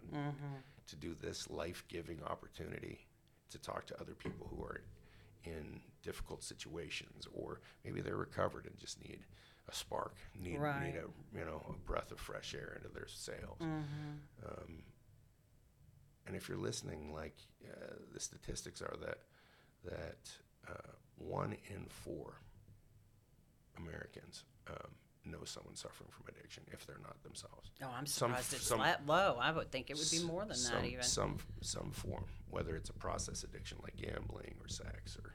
To do this life-giving opportunity to talk to other people who are in difficult situations, or maybe they're recovered and just need a spark, need Right. need a you know a breath of fresh air into their sails. Um, and if you're listening, like uh, the statistics are that that uh, one in four Americans um, know someone suffering from addiction if they're not themselves. Oh, I'm Some- surprised it's some- that low. I would think it would be more than some, that even. Some some form, whether it's a process addiction like gambling or sex or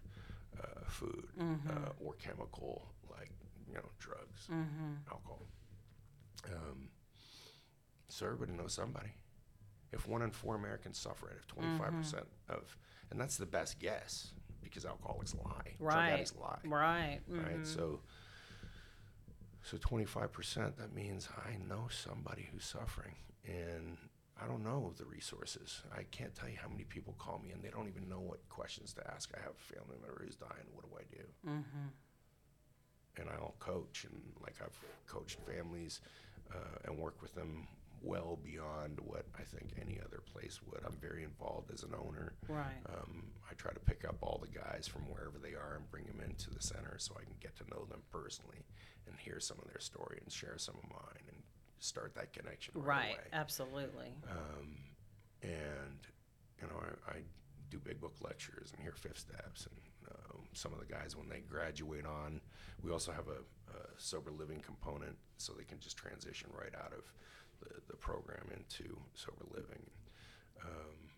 uh, food Mm-hmm. uh, or chemical like you know drugs, Mm-hmm. alcohol. Um, so everybody knows somebody. If one in four Americans suffer it, if 25 Mm-hmm. percent of, and that's the best guess because alcoholics lie, drug right. addicts lie, Right. right? mhm. So, so 25%, that means I know somebody who's suffering and I don't know the resources. I can't tell you how many people call me and they don't even know what questions to ask. I have a family member who's dying. What do I do? Mm-hmm. And I'll coach and like I've coached families uh, and work with them well beyond what I think any other place would. I'm very involved as an owner. Right. Um, I try to pick up all the guys from wherever they are and bring them into the center so I can get to know them personally and hear some of their story and share some of mine and start that connection right, Right. Absolutely. Um, and you know, I, I do big book lectures and hear fifth steps and um, some of the guys when they graduate on, we also have a, a sober living component so they can just transition right out of the, the program into sober living. Um,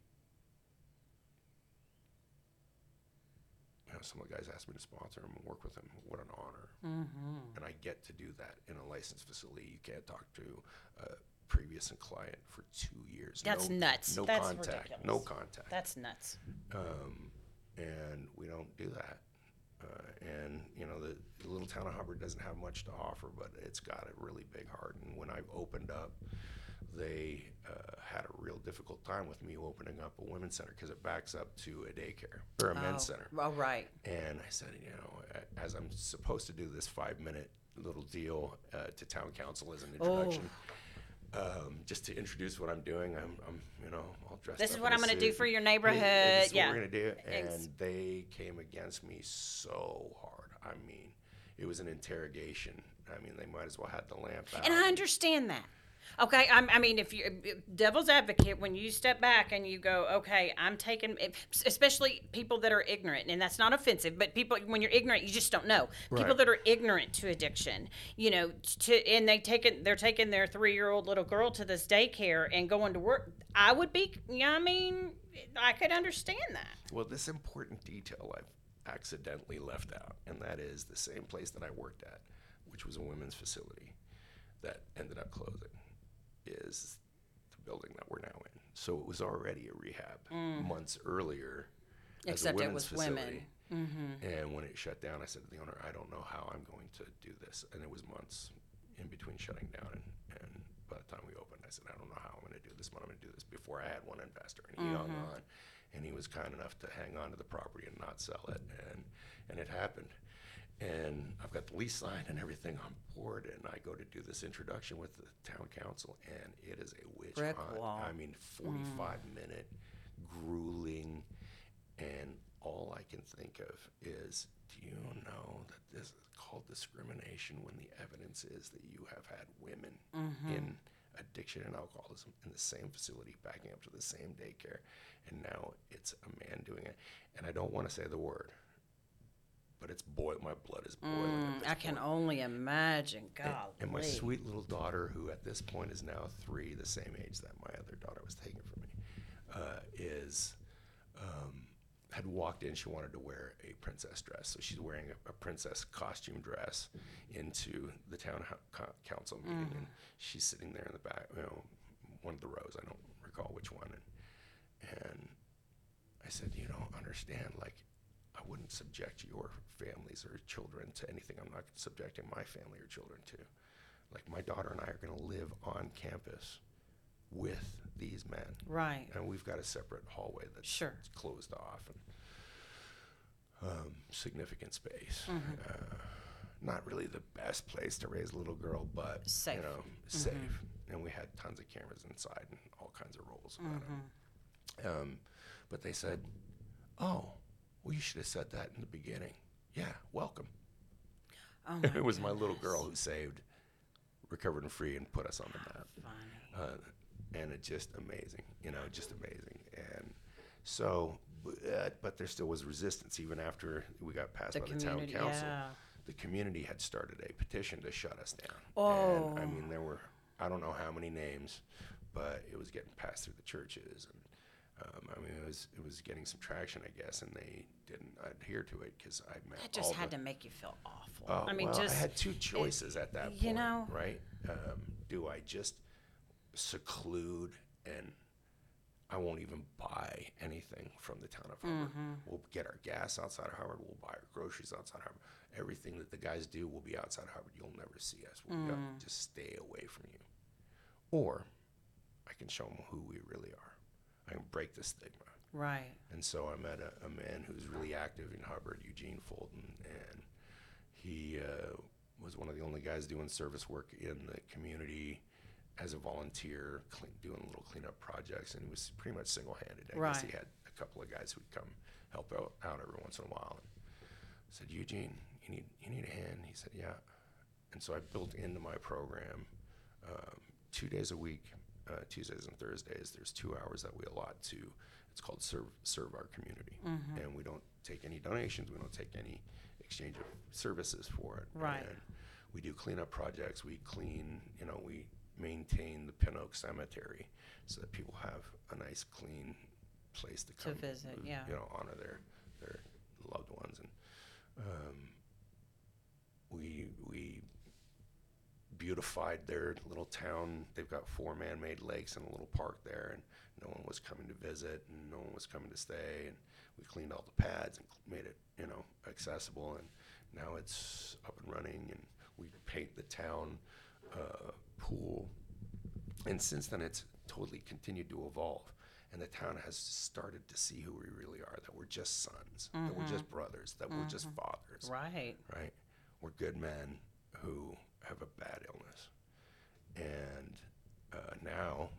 you know, some of the guys ask me to sponsor them and work with them. What an honor! Mm-hmm. and I get to do that in a licensed facility. You can't talk to a previous client for two years. That's no, nuts. No That's contact. ridiculous. No contact. That's nuts. um, and we don't do that. Uh, and you know, the, the little town of Hubbard doesn't have much to offer, but it's got a really big heart. And when I opened up, they uh, had a real difficult time with me opening up a women's center because it backs up to a daycare or a oh. men's center. Oh, right. And I said, you know, as I'm supposed to do this five minute little deal uh, to town council as an Oh. Um, just to introduce what I'm doing, I'm, I'm you know, all dressed This up This is what I'm gonna do for your neighborhood. This is Yeah. what we're gonna do. And Ex- they came against me so hard. I mean, it was an interrogation. I mean, they might as well had the lamp out. And I understand that. Okay, I'm, I mean, if you devil's advocate, when you step back and you go, okay, I'm taking, especially people that are ignorant, and that's not offensive, but people when you're ignorant, you just don't know. People that are ignorant to addiction, you know, to and they take it, they're taking their three year old little girl to this daycare and going to work. I would be, yeah, I mean, I could understand that. Well, this important detail I've accidentally left out, and that is the same place that I worked at, which was a women's facility that ended up closing, is the building that we're now in. So it was already a rehab months earlier. as a Mm. Except it was facility. women. Mm-hmm. And when it shut down, I said to the owner, I don't know how I'm going to do this. And it was months in between shutting down and, and by the time we opened, I said, I don't know how I'm going to do this, but I'm going to do this before I had one investor. And he hung Mm-hmm. on. And he was kind enough to hang on to the property and not sell it. And, and it happened. And I've got the lease signed and everything on board. And I go to do this introduction with the town council, and it is a witch Brick hunt. wall. I mean, 45 mm. minute, grueling, and all I can think of is do you know that this is called discrimination when the evidence is that you have had women mm-hmm. in addiction and alcoholism in the same facility backing up to the same daycare and now it's a man doing it and I don't want to say the word but it's boil my blood is boiling Mm, I can point. only imagine. God. And, and my sweet little daughter, who at this point is now three, the same age that my other daughter was taken from me, uh, is um, had walked in. She wanted to wear a princess dress, so she's wearing a, a princess costume dress into the town ho- council meeting, and she's sitting there in the back, you know, one of the rows. I don't recall which one, and, and I said, you don't understand, like. I wouldn't subject your families or children to anything I'm not subjecting my family or children to. Like my daughter and I are going to live on campus with these men, Right. and we've got a separate hallway that's Sure. closed off and um, significant space. Mm-hmm. Uh, not really the best place to raise a little girl, but Safe. you know, safe. And we had tons of cameras inside and all kinds of rules about it. Um, but they said, "Oh, well, you should have said that in the beginning." Yeah, welcome. Oh it was my little girl who saved, recovered and free, and put us on the map. Uh, and it's just amazing, you know, just amazing. And so, uh, but there still was resistance even after we got passed The by the town council. yeah. the community had started a petition to shut us down. Oh. And, I mean, there were I don't know how many names, but it was getting passed through the churches, and um, I mean, it was it was getting some traction, I guess, and they didn't adhere to it because I met That just had the, to make you feel awful. Oh, I mean, well, just I had two choices at that point, you know? right? Um, do I just seclude and I won't even buy anything from the town of Hubbard. Mm-hmm. We'll get our gas outside of Hubbard. We'll buy our groceries outside of Hubbard. Everything that the guys do will be outside of Hubbard. You'll never see us. We'll Mm. just stay away from you. Or I can show them who we really are. I can break the stigma. right. And so I met a, a man who's really active in Hubbard, Eugene Fulton, and he uh, was one of the only guys doing service work in the community as a volunteer, clean, doing little cleanup projects, and he was pretty much single-handed. I guess he had a couple of guys who'd come help out, out every once in a while. And I said, Eugene, you need you need a hand. He said, Yeah. And so I built into my program um, two days a week, uh, Tuesdays and Thursdays. There's two hours that we allot to. It's called serve serve our community, and we don't take any donations. We don't take any exchange of services for it. Right. And we do cleanup projects. We clean. You know, we maintain the Pin Oak Cemetery so that people have a nice, clean place to come to visit, yeah. You know, honor their their loved ones, and um, we we beautified their little town. They've got four man-made lakes and a little park there, and no one was coming to visit, and no one was coming to stay. And we cleaned all the pads and made it, you know, accessible. And now it's up and running, and we paint the town uh, pool. And since then, it's totally continued to evolve. And the town has started to see who we really are that we're just sons, that we're just brothers, that we're just fathers Right. right? We're good men who have a bad illness. And uh, now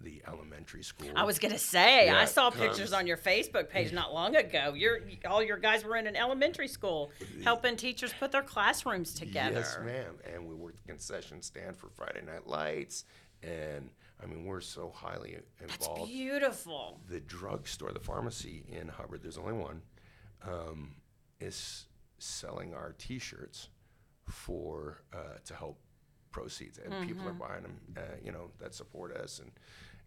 the elementary school. I was gonna say, Yeah, I saw comes- pictures on your Facebook page not long ago. You're all your guys were in an elementary school helping teachers put their classrooms together. Yes, ma'am. And we worked the concession stand for Friday Night Lights. And I mean, we're so highly That's involved. beautiful. the drugstore, the pharmacy in Hubbard, there's only one, um, is selling our T-shirts for uh, to help proceeds, and people Mm-hmm. are buying them. Uh, you know that support us, and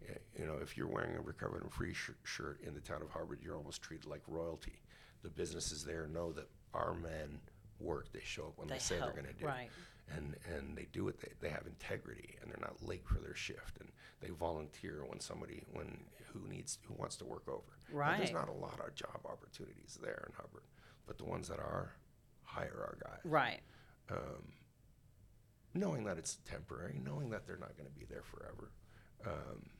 uh, you know if you're wearing a recovered and free sh- shirt in the town of Hubbard, you're almost treated like royalty. The businesses there know that our men work. They show up when they, They say help, they're going to do. right. And, and they do it. They, they have integrity, and they're not late for their shift, and they volunteer when somebody when who needs who wants to work over. Now, Right. there's not a lot of job opportunities there in Hubbard, but the ones that are, hire our guys Right. Knowing that it's temporary, knowing that they're not going to be there forever. Um,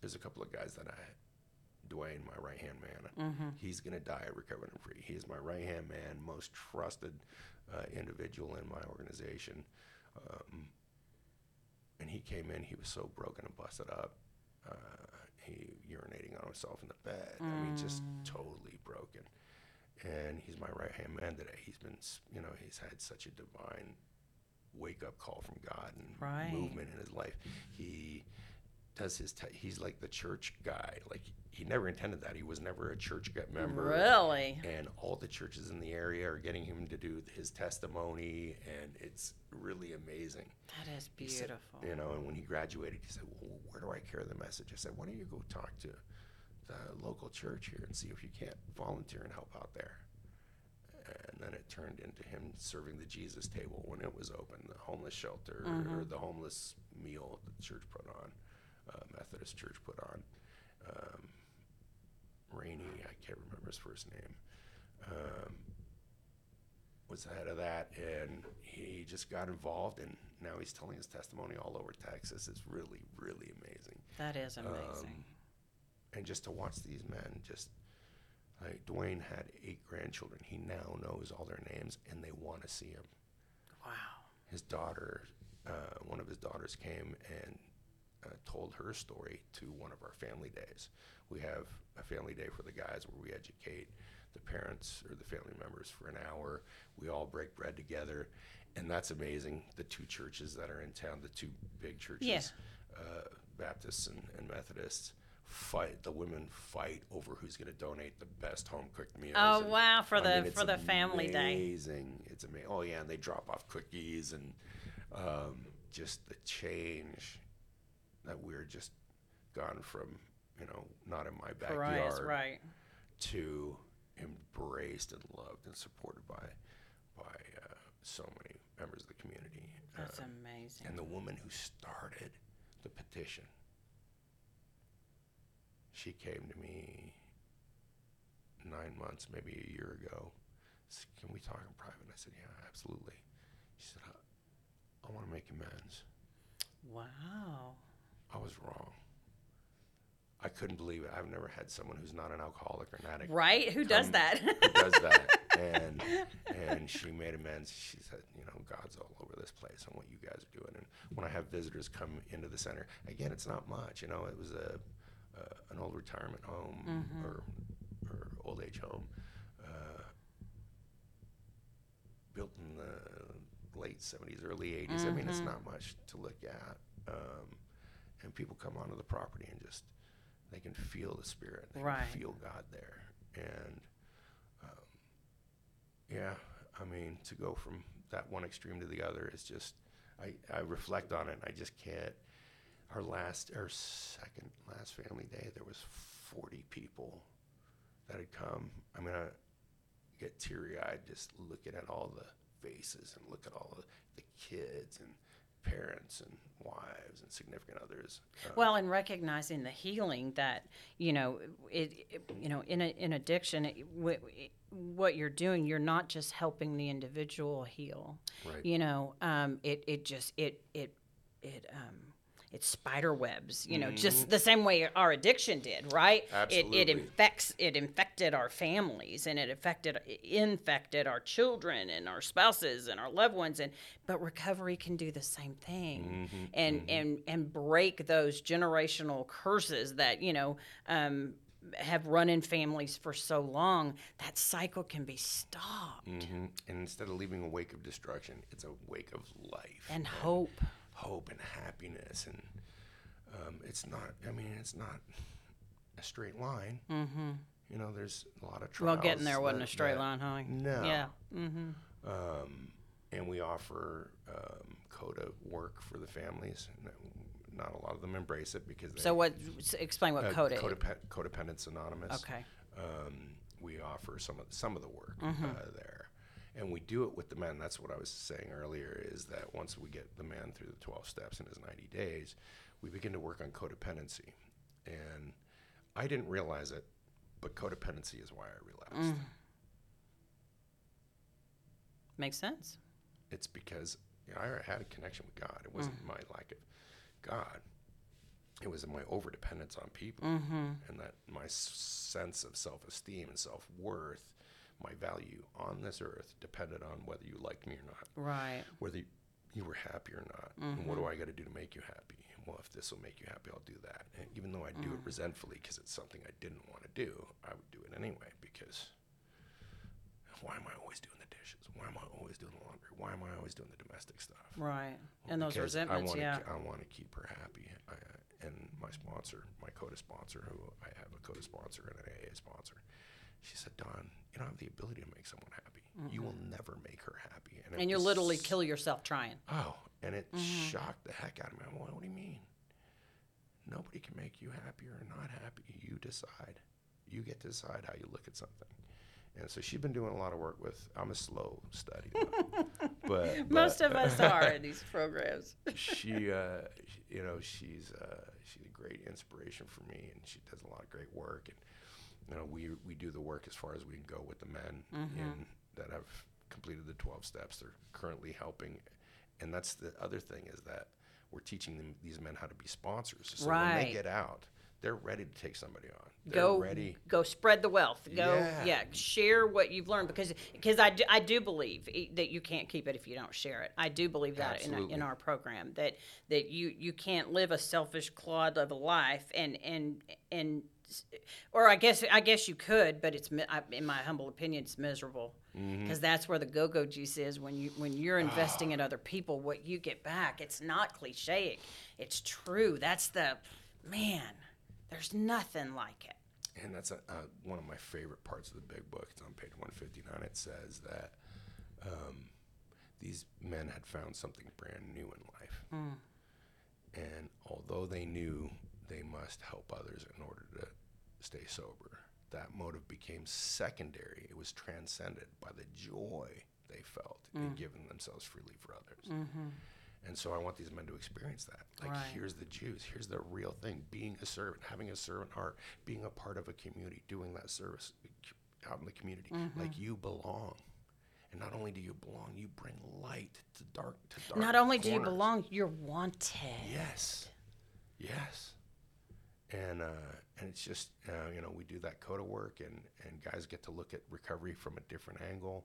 there's a couple of guys that I, Dwayne, my right hand man, he's going to die recovered and free. He is my right hand man, most trusted uh, individual in my organization. Um, and he came in, he was so broken and busted up. Uh, he urinating on himself in the bed. I mean, just totally broken. And he's my right hand man today. He's been, you know, he's had such a divine wake up call from God and Right. movement in his life. He does his, he's like the church guy. Like, he never intended that. He was never a church member Really? and all the churches in the area are getting him to do his testimony and it's really amazing That is He said- beautiful. you know and when he graduated he said well where do i carry the message i said why don't you go talk to the local church here and see if you can't volunteer and help out there and then it turned into him serving the jesus table when it was open the homeless shelter or the homeless meal the church put on uh, methodist church put on um, Rainey, I can't remember his first name, um, was the head of that, and he just got involved, and now he's telling his testimony all over Texas. It's really, really amazing, That is amazing. And just to watch these men just. Like Dwayne had eight grandchildren. He now knows all their names, and they want to see him. wow. His daughter, uh, one of his daughters came and uh, told her story to one of our family days. We have a family day for the guys where we educate the parents or the family members for an hour. We all break bread together, and that's amazing. The two churches that are in town, the two big churches, Yeah. uh, Baptists and, and Methodists, fight. The women fight over who's going to donate the best home cooked meals. Oh, and, wow, for I the- mean, for the family day. Amazing. It's amazing. Oh yeah, and they drop off cookies and um, just the change that we're just gone from. You know, not in my backyard right. to embraced and loved and supported by by uh, so many members of the community. That's Uh, amazing. and the woman who started the petition, she came to me nine months, maybe a year ago. Said, Can we talk in private? I said, Yeah, absolutely. She said, I, I want to make amends. Wow. I was wrong. I couldn't believe it. I've never had someone who's not an alcoholic or an addict Right? Who does that? who does that. And and she made amends. She said, you know, God's all over this place and what you guys are doing. And when I have visitors come into the center, again, it's not much. You know, it was a an old retirement home or or old age home, uh, built in the late '70s, early '80s. I mean, it's not much to look at. Um, and people come onto the property and just they can feel the spirit. They Right. can feel God there. And um, yeah, I mean, to go from that one extreme to the other is just, I, I reflect on it and I just can't. Our last, our second last family day, there was 40 people that had come. I'm gonna get teary eyed just looking at all the faces and look at all the, the kids and parents and wives and significant others. Uh, Well, and recognizing the healing that you know, it, it- you know, in a, in addiction, it, wh- it- what you're doing, you're not just helping the individual heal. Right. You know, um, it it just it it it um, it spider webs. You know, just the same way our addiction did, right? It it Mm-hmm. Infects it infected our families and it affected infected our children and our spouses and our loved ones and but recovery can do the same thing Mm-hmm. and and and break those generational curses that you know um, have run in families for so long that cycle can be stopped hmm And instead of leaving a wake of destruction, it's a wake of life and hope hope and happiness. And um, it's not, I mean, it's not a straight line. Mm-hmm. You know, there's a lot of trials. well getting there wasn't that- a straight that- line huh No. yeah mm-hmm. Um, and we offer um, CODA work for the families. Not a lot of them embrace it because they, so what explain what uh, code is Codep- Codependence Anonymous. okay um, we offer some of some of the work Mm-hmm. uh, there, and we do it with the men. That's what I was saying earlier. Is that once we get the man through the twelve steps in his ninety days, we begin to work on codependency, and I didn't realize it, but codependency is why I relapsed. Mm. makes sense It's because you know, I had a connection with God. It wasn't my lack of God. It was my overdependence on people, and that my sense of self-esteem and self-worth, my value on this earth, depended on whether you liked me or not, right whether you, you were happy or not. And what do mm-hmm. I got to do to make you happy? Well, if this will make you happy, I'll do that. And even though I do it mm-hmm. resentfully because it's something I didn't want to do, I would do it anyway because why am I always doing the dishes? Why am I always doing the laundry? Why am I always doing the domestic stuff? right Well, and those resentments I wanna, yeah I want to keep her happy. I, and my sponsor, my CODA sponsor, who I have a CODA sponsor and an AA sponsor, she said, Don, you don't have the ability to make someone happy. You will never make her happy. it and you was literally kill yourself trying Oh, and it shocked the heck out of me. I'm like, what do you mean? Nobody can make you happy or not happy. You decide. You get to decide how you look at something. And so she's been doing a lot of work with. I'm a slow study, though. but, most but of us are in these programs she, uh, you know, she's uh, she's a great inspiration for me, and she does a lot of great work. And you know, we we do the work as far as we can go with the men mm-hmm. in, that have completed the 12 steps. They're currently helping, and that's the other thing is that we're teaching them these men how to be sponsors. So when they get out, they're ready to take somebody on. They're go ready. go spread the wealth go Yeah. yeah, share what you've learned because because I do, I do believe that you can't keep it if you don't share it i do believe that in, Absolutely. in our program that that you you can't live a selfish clod of a life and and and or I guess I guess you could, but it's in my humble opinion, it's miserable Mm-hmm. because that's where the go-go juice is. When you when you're investing in other people, what you get back, it's not cliche. It's true. That's the man. There's nothing like it. and that's a, uh, one of my favorite parts of the big book. It's on page 159. It says that um, these men had found something brand new in life. And although they knew they must help others in order to stay sober, that motive became secondary. It was transcended by the joy they felt in mm. giving themselves freely for others. Mm-hmm. And so I want these men to experience that. Like, Right. here's the Jews. Here's the real thing. Being a servant, having a servant heart, being a part of a community, doing that service uh, out in the community. Mm-hmm. Like, you belong. And not only do you belong, you bring light to dark to dark. Not only do you belong, you're wanted. Yes. Yes. And uh, and it's just uh, you know we do that coda work and and guys get to look at recovery from a different angle,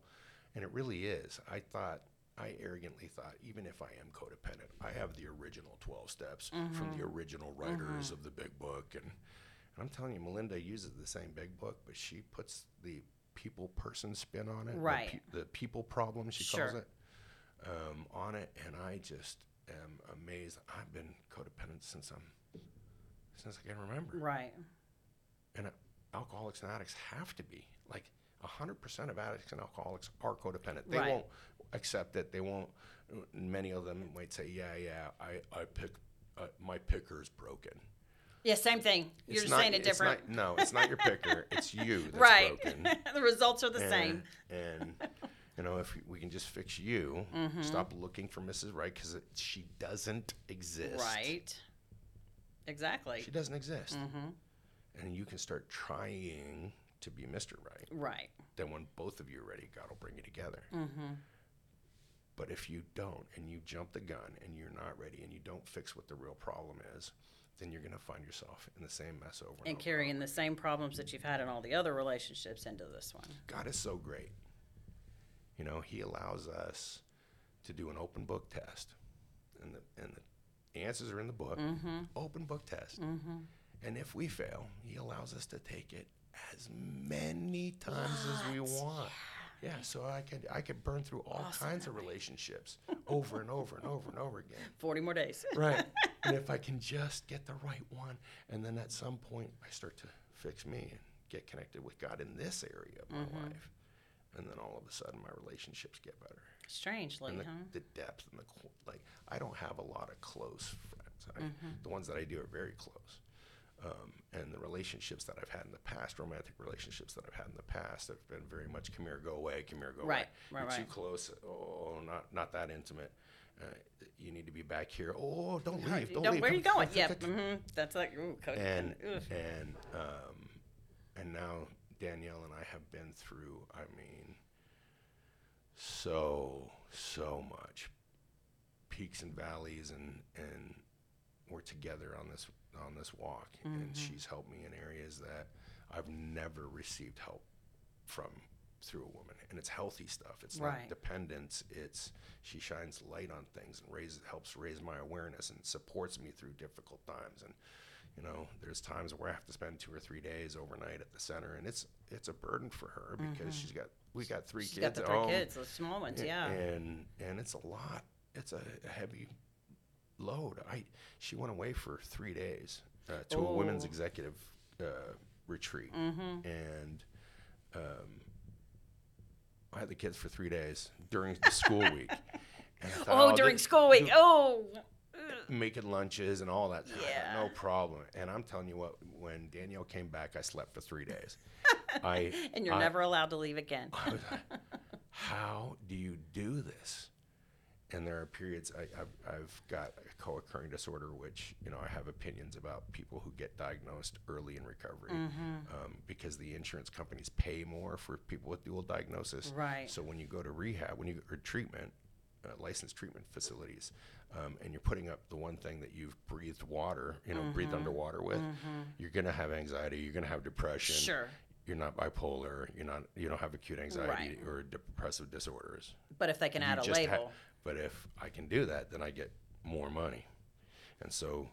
and it really is. I thought I arrogantly thought even if I am codependent, I have the original twelve steps from the original writers of the big book, and and I'm telling you, Melinda uses the same big book, but she puts the people person spin on it, the pe- The, people problem she Sure. calls it um, on it, and I just am amazed. I've been codependent since I'm since I can remember, Right. and uh, alcoholics and addicts have to be like hundred percent of addicts and alcoholics are codependent. They Right. won't accept it. They won't. Many of them might say, "Yeah, yeah, I I pick uh, my picker's broken." Yeah, same thing. You're just not- saying it it's different. not- no, it's not your picker. it's you that's right. broken. the results are the and, same. And you know, if we can just fix you, Mm-hmm. stop looking for Mrs. Right because she doesn't exist. Right. Exactly. She doesn't exist. Mm-hmm. And you can start trying to be Mr. Right. Right. Then when both of you are ready, God will bring you together. Mm-hmm. But if you don't, and you jump the gun, and you're not ready, and you don't fix what the real problem is, then you're going to find yourself in the same mess over and, And over. carrying the same problems that you've had in all the other relationships into this one. God is so great. You know, He allows us to do an open book test, and the and the answers are in the book. Mm-hmm. Open book test. And if we fail, He allows us to take it as many times as we want. Yeah, so I could I could burn through all kinds of relationships over and over and over and over again. 40 more days. Right. and if I can just get the right one, and then at some point I start to fix me and get connected with God in this area of my Mm-hmm. life, and then all of a sudden my relationships get better. Strangely, And the, huh? the depth and the like, I don't have a lot of close friends. I, Mm-hmm. The ones that I do are very close. Um, and the relationships that I've had in the past, romantic relationships that I've had in the past, have been very much come here, go away, come here, go Right, away. right, You're too close. Oh, not not that intimate. Uh, you need to be back here. Oh, don't leave. Don't, don't- leave. where are you going? Yeah, come- hmm that's like ooh, code. And and um, and now Danielle and I have been through. I mean, so so much. Peaks and valleys, and and we're together on this on this walk, Mm-hmm. and she's helped me in areas that I've never received help from through a woman and it's healthy stuff. It's Right. not dependence. It's she shines light on things and raises helps raise my awareness and supports me through difficult times. And you know there's times where i have to spend two or three days overnight at the center and it's it's a burden for her because she's got we got 3 Mm-hmm. She's kids got the at three home, kids, the small ones, a- yeah. and and it's a lot it's a, a heavy load i she went away for three days uh, to a women's Oh. executive uh, retreat and um, I had the kids for three days during the school week. And I thought, oh, "Oh, during this- school week. Oh, making lunches and all that. Yeah. No problem. And I'm telling you what, when Danielle came back, I slept for three days. I and you're I- never allowed to leave again. Was how do you do this? And there are periods I, I've, I've got a co-occurring disorder, which you know I have opinions about people who get diagnosed early in recovery, um, because the insurance companies pay more for people with dual diagnosis. Right. So when you go to rehab, when you or treatment, uh, licensed treatment facilities, um, and you're putting up the one thing that you've breathed water, you know, breathed underwater with, you're gonna have anxiety, you're gonna have depression Sure. You're not bipolar, you're not you don't have acute anxiety Right. or depressive disorders. But if they can You add a just ha- label, but if I can do that, then I get more money. And so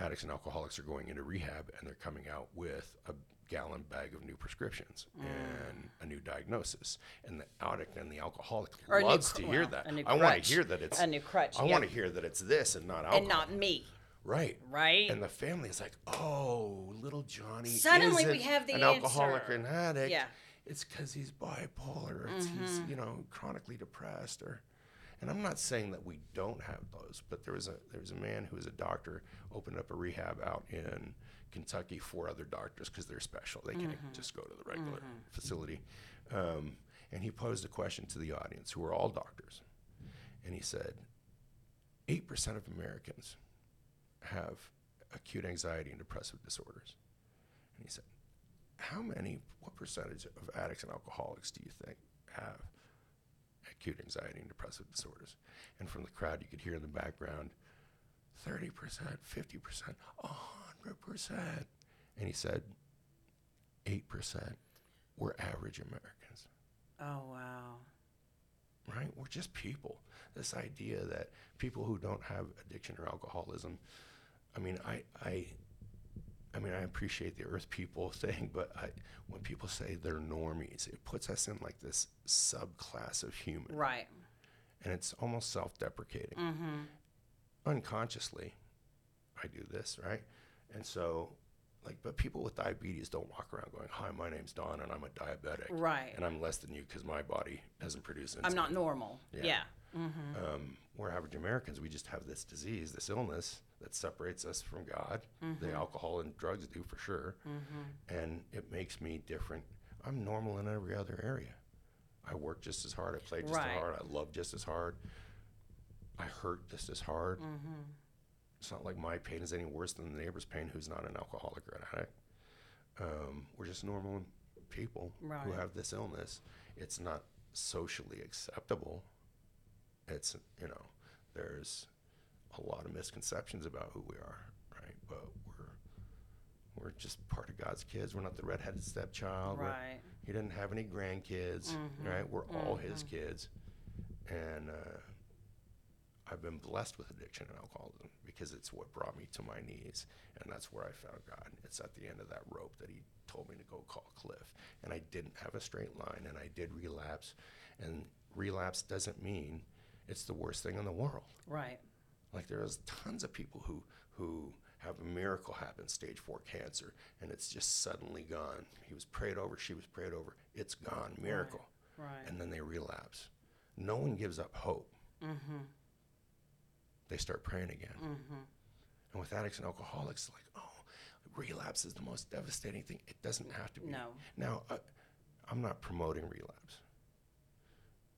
addicts and alcoholics are going into rehab and they're coming out with a gallon bag of new prescriptions Mm. and a new diagnosis. And the addict and the alcoholic Or new loves to hear well, that. I want to hear that it's A new crutch, I yeah. want to hear that it's this and not alcohol. and not me. Right. Right. And the family is like, oh, little Johnny. Suddenly we have the an alcoholic answer. or an addict. Yeah. It's because he's bipolar. It's he's Mm-hmm. you know chronically depressed or. And I'm not saying that we don't have those, but there was a there was a man who was a doctor opened up a rehab out in Kentucky for other doctors because they're special. They can't Mm-hmm. just go to the regular facility. Um, and he posed a question to the audience, who are all doctors, and he said, eight percent of Americans have acute anxiety and depressive disorders. And he said, How many, what percentage of addicts and alcoholics do you think have acute anxiety and depressive disorders? And from the crowd, you could hear in the background 30%, 50%, 100%. And he said, 8% were average Americans oh wow. right? We're just people. This idea that people who don't have addiction or alcoholism, I mean, I, I, I mean, I appreciate the Earth people thing, but I, when people say they're normies, it puts us in like this subclass of human, Right. and it's almost self-deprecating. Unconsciously, I do this, right? And so, like, but people with diabetes don't walk around going, "Hi, my name's Don, and I'm a diabetic, Right. and I'm less than you because my body doesn't produce insulin." I'm not normal. Yeah. Yeah. um, we're average Americans. We just have this disease, this illness that separates us from God. The mm-hmm. alcohol and drugs do for sure, mm-hmm. and it makes me different. I'm normal in every other area. I work just as hard. I play just Right. as hard. I love just as hard. I hurt just as hard. Mm-hmm. It's not like my pain is any worse than the neighbor's pain who's not an alcoholic or an addict. Um, we're just normal people who have this illness. It's not socially acceptable it's you know there's a lot of misconceptions about who we are right? But we're we're just part of god's kids. We're not the redheaded stepchild. We're- Right. he didn't have any grandkids right? We're all his kids. And uh, i've been blessed with addiction and alcoholism because it's what brought me to my knees and that's where i found god. It's at the end of that rope that he told me to go call cliff. And i didn't have a straight line and i did relapse. And relapse doesn't mean it's the worst thing in the world. Right. Like there's tons of people who who have a miracle happen, stage four cancer, and it's just suddenly gone. He was prayed over, she was prayed over, it's gone, miracle. Right. And then they relapse. No one gives up hope. Mm-hmm. They start praying again. Mm-hmm. And with addicts and alcoholics, like, oh, relapse is the most devastating thing. It doesn't have to be. No. Now, uh, I'm not promoting relapse.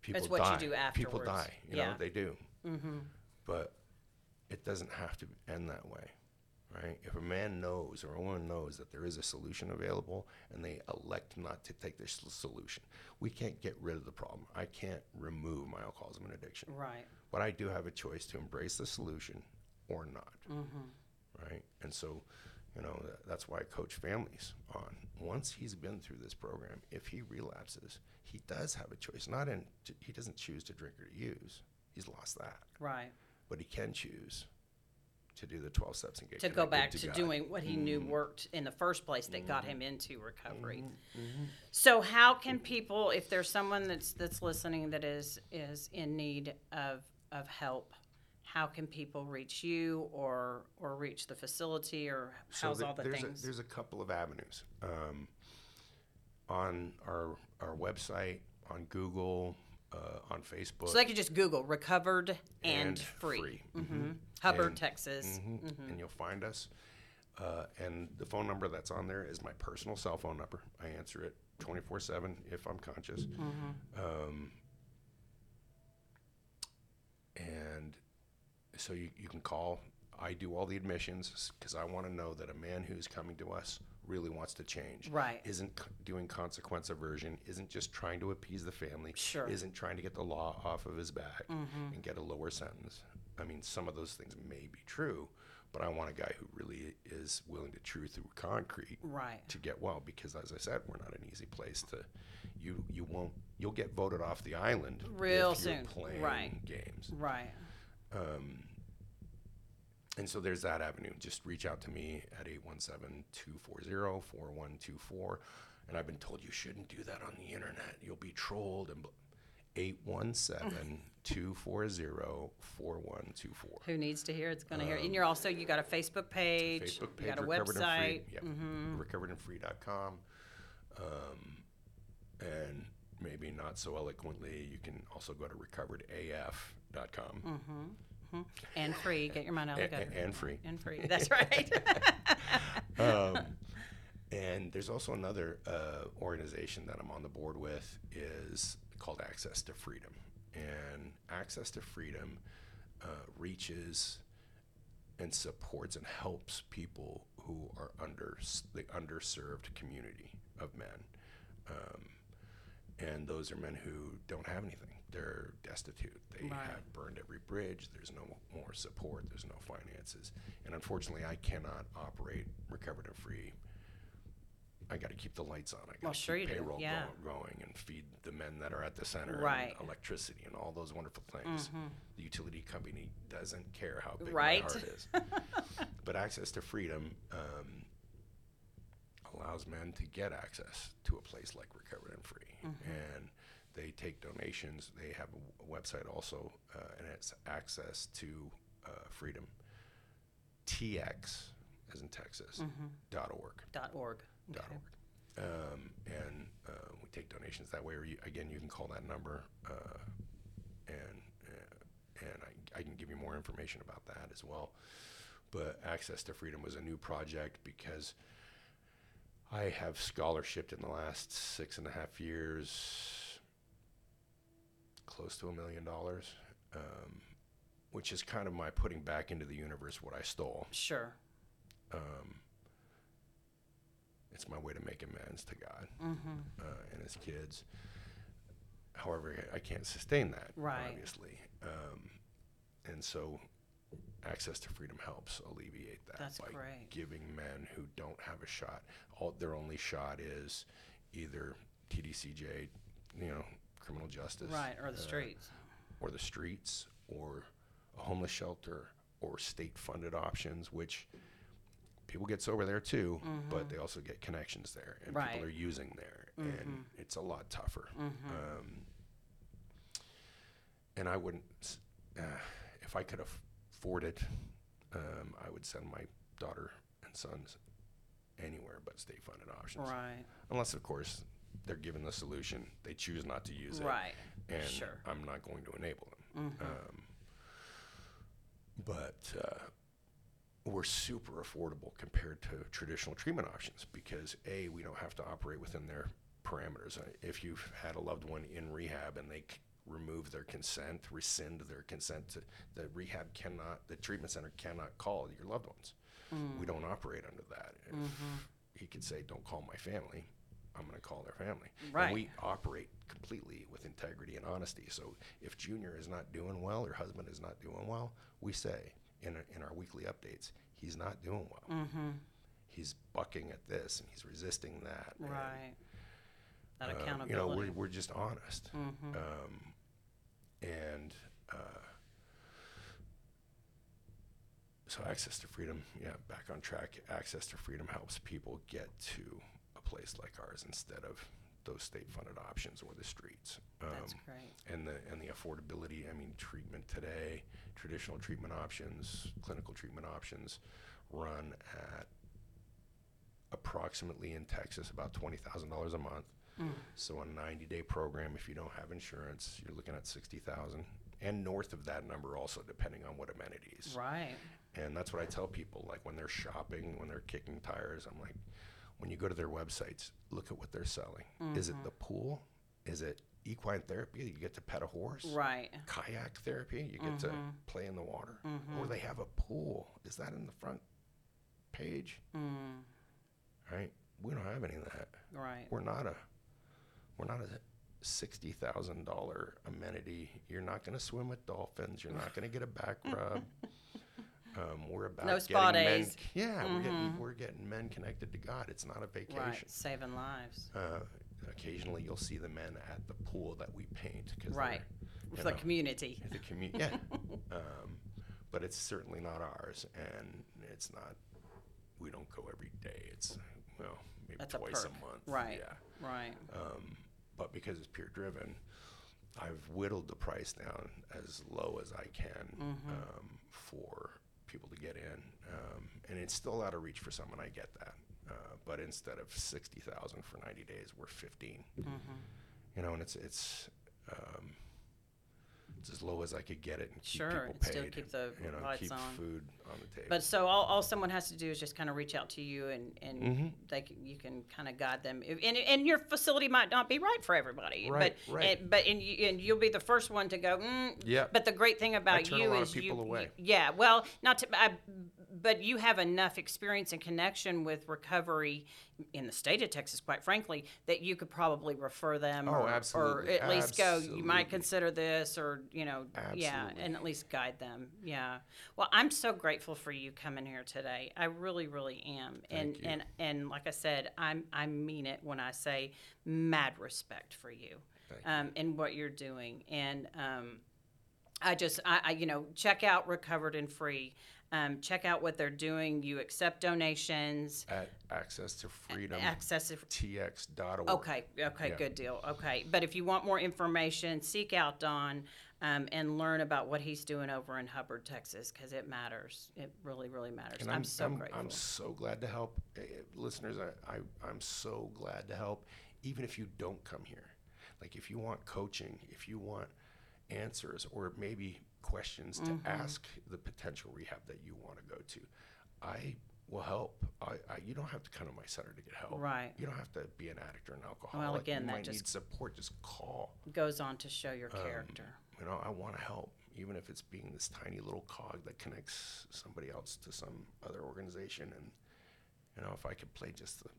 People It's what you die. do People die. You Yeah. know, they do. Mm-hmm. But it doesn't have to end that way, right? If a man knows or a woman knows that there is a solution available and they elect not to take this solution, we can't get rid of the problem. I can't remove my alcoholism and addiction. Right. But I do have a choice to embrace the solution or not. Mm-hmm. Right? And so, you know, tha- that's why I coach families on once he's been through this program, if he relapses, he does have a choice. Not in, he doesn't choose to drink or to use, he's lost that. Right. But he can choose to do the 12 steps and get To go back to, God. doing what he knew Mm-hmm. worked in the first place that got him into recovery. So how can people, if there's someone that's that's listening that is is in need of of help, how can people reach you or or reach the facility or So how's there- all the there's things? A, there's a couple of avenues. Um, on our, our website, on Google, uh, on Facebook. so they could just Google recovered and, And free. free. hmm Hubbard, And- Texas. Mhm, and you'll find us. Uh, and the phone number that's on there is my personal cell phone number. I answer it 24 7 if I'm conscious. Um, and so you, you can call. I do all the admissions because I want to know that a man who's coming to us really wants to change. Right. Isn't c- doing consequence aversion, isn't just trying to appease the family, Sure. Mm-hmm. isn't trying to get the law off of his back and get a lower sentence. I mean, some of those things may be true, but I want a guy who really is willing to chew through concrete Right. to get well because as I said, we're not an easy place to you you won't you'll get voted off the island Real if you're soon. playing Right. games. Right. And so there's that avenue. Just reach out to me at 817-240-4124. And I've been told you shouldn't do that on the internet. You'll be trolled and bl- 817 240 4124. Who needs to hear? It's going to hear. And you're also you got a Facebook page. Um, Facebook page, You got a Recovered website. and Free. Yep. Recoveredandfree.com. Um, and maybe not so eloquently, you can also go to recoveredaf.com. and free. Get your mind out of the gutter. and free. And free. That's right. um, and there's also another uh, organization that I'm on the board with is called Access to Freedom. And Access to Freedom uh, reaches and supports and helps people who are under the underserved community of men. Um, and those are men who don't have anything. They're destitute. They Right. have burned every bridge. There's no more support. There's no finances. And unfortunately, I cannot operate recovered and free. I got to keep the lights on. I got to Well, sure keep payroll yeah. go- going and feed the men that are at the center Right. Mm-hmm. and electricity and all those wonderful things. The utility company doesn't care how big Right. my heart is. but access to freedom um, allows men to get access to a place like Recovered and Free. And they take donations. They have a website also, uh, and it's access to uh, freedom. TX, as in Texas, dot org. Dot org. Dot Okay. org. Um, and uh, we take donations that way. Or you, again, you can call that number, uh, and uh, and I, I can give you more information about that as well. But Access to Freedom was a new project because I have scholarshiped in the last six and a half years, close to a million dollars, um, which is kind of my putting back into the universe what I stole. Sure. Um, it's my way to make amends to God Mm-hmm. uh, and His kids. However, I can't sustain that, Right. obviously. Um, and so, access to freedom helps alleviate that That's by great. giving men who don't have a shot. All their only shot is either TDCJ, you know, justice, Right. Or the uh, streets. or the streets, or a homeless shelter, or state-funded options, which people get sober there too, but they also get connections there, and Mm-hmm. Right. Mm-hmm. people are using there, and it's a lot tougher. Um, and I wouldn't, uh, if I could afford it, um, I would send my daughter and sons anywhere but state-funded options, Right. unless of course they're given the solution, they choose not to use it, Right. and Sure. Mm-hmm. I'm not going to enable them. Um, but uh, we're super affordable compared to traditional treatment options because a we don't have to operate within their parameters. Uh, If you've had a loved one in rehab and they c- remove their consent, rescind their consent, to, the rehab cannot, the treatment center cannot call your loved ones. Mm. We don't operate under that. If Mm-hmm. he could say, "Don't call my family," I'm going to call their family. Right. And we operate completely with integrity and honesty. So if Junior is not doing well, or husband is not doing well, we say in, our- in our weekly updates, he's not doing well. Mm-hmm. He's bucking at this and he's resisting that. and, Right. That uh, accountability. you know, we're, we're just honest. Mm-hmm. Um, and uh, so access to freedom, yeah, back on track. Access to freedom helps people get to place like ours instead of those state-funded options or the streets. That's Um, great. and the and the affordability. I mean, treatment today, traditional treatment options, clinical treatment options, run at approximately in Texas about twenty thousand dollars a month. Mm. So a ninety day program, if you don't have insurance, you're looking at sixty thousand, and north of that number also, depending on what amenities. Right. And that's what I tell people, like when they're shopping, when they're kicking tires, I'm like, when you go to their websites, look at what they're selling. Is Mm-hmm. it the pool? Is it equine therapy? You get to pet a horse? Right. Kayak therapy? You get to Mm-hmm. play in the water? Or they have a pool. Is that in the front page? Mm. Right? We don't have any of that. Right. We're not a we're not a sixty thousand dollar amenity. You're not going to swim with dolphins. You're not going to get a back rub. Um, we're about No getting spa men, days. Yeah, we're getting we're getting men connected to God. It's not a vacation. Right. Saving lives. Uh, occasionally, you'll see the men at the pool that we paint because Right. For the community. the community. Yeah, um, but it's certainly not ours, and it's not. We don't go every day. It's well maybe That's twice a, perk. month. Right. Yeah Right. um, but because it's peer driven, I've whittled the price down as low as I can Mm-hmm. um, for people to get in, um, and it's still out of reach for someone. I get that, uh, but instead of sixty thousand for ninety days, we're 15 Mm-hmm. You know, and it's it's. Um, it's as low as I could get it and keep Sure, people and paid. still keep the you know, lights keep on. food on the table. But so all, all someone has to do is just kind of reach out to you and, and Mm-hmm. they can, you can kind of guide them. If- And, and your facility might not be right for everybody. Right, but, right. And, but and, you, and you'll be the first one to go. Mm. Yeah. But the great thing about turn a you lot of is people you, away. you- Yeah. Well, not to. I, but you have enough experience and connection with recovery in the state of Texas, quite frankly, that you could probably refer them Oh, or, or absolutely, at least go, you might consider this or, you know, yeah, and at least guide them. Yeah. Well, I'm so grateful for you coming here today. I really, really am. and Thank you. and and like I said, I'm I mean it when I say mad respect for you, um, and what you're doing. And um, I just I, I you know check out Recovered and Free. Um, check out what they're doing. You accept donations. At access to freedom. Access. to tx.org. Okay, okay, Yeah. good deal. Okay, but if you want more information, seek out Don um, and learn about what he's doing over in Hubbard, Texas, because it matters. It really, really matters. And I'm, so grateful. I'm so glad to help. Eh, listeners, I, I, I'm so glad to help, even if you don't come here. Like, if you want coaching, if you want answers, or maybe questions to Mm-hmm. ask the potential rehab that you want to go to, I will help. I, I, you don't have to come to my center to get help. Right. You don't have to be an addict or an alcoholic. Well, again, you that might just- need support. Just call. Goes on to show Um, your character. You know, I want to help, even if it's being this tiny little cog that connects somebody else to some other organization. And, you know, if I could play just the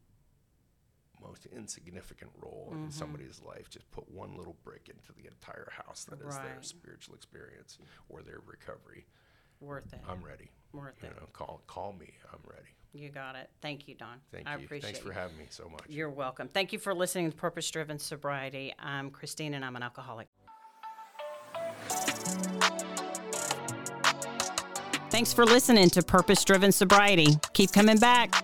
most insignificant role Mm-hmm. in somebody's life, just put one little brick into the entire house that is their spiritual experience or their recovery, Worth it. I'm ready. Worth You it. know, call call me. I'm ready. You got it. Thank you, Don. Thank I you. appreciate Thanks for having me so much. You're welcome. Thank you for listening to Purpose Driven Sobriety. I'm Christine, and I'm an alcoholic. Thanks for listening to Purpose Driven Sobriety. Keep coming back.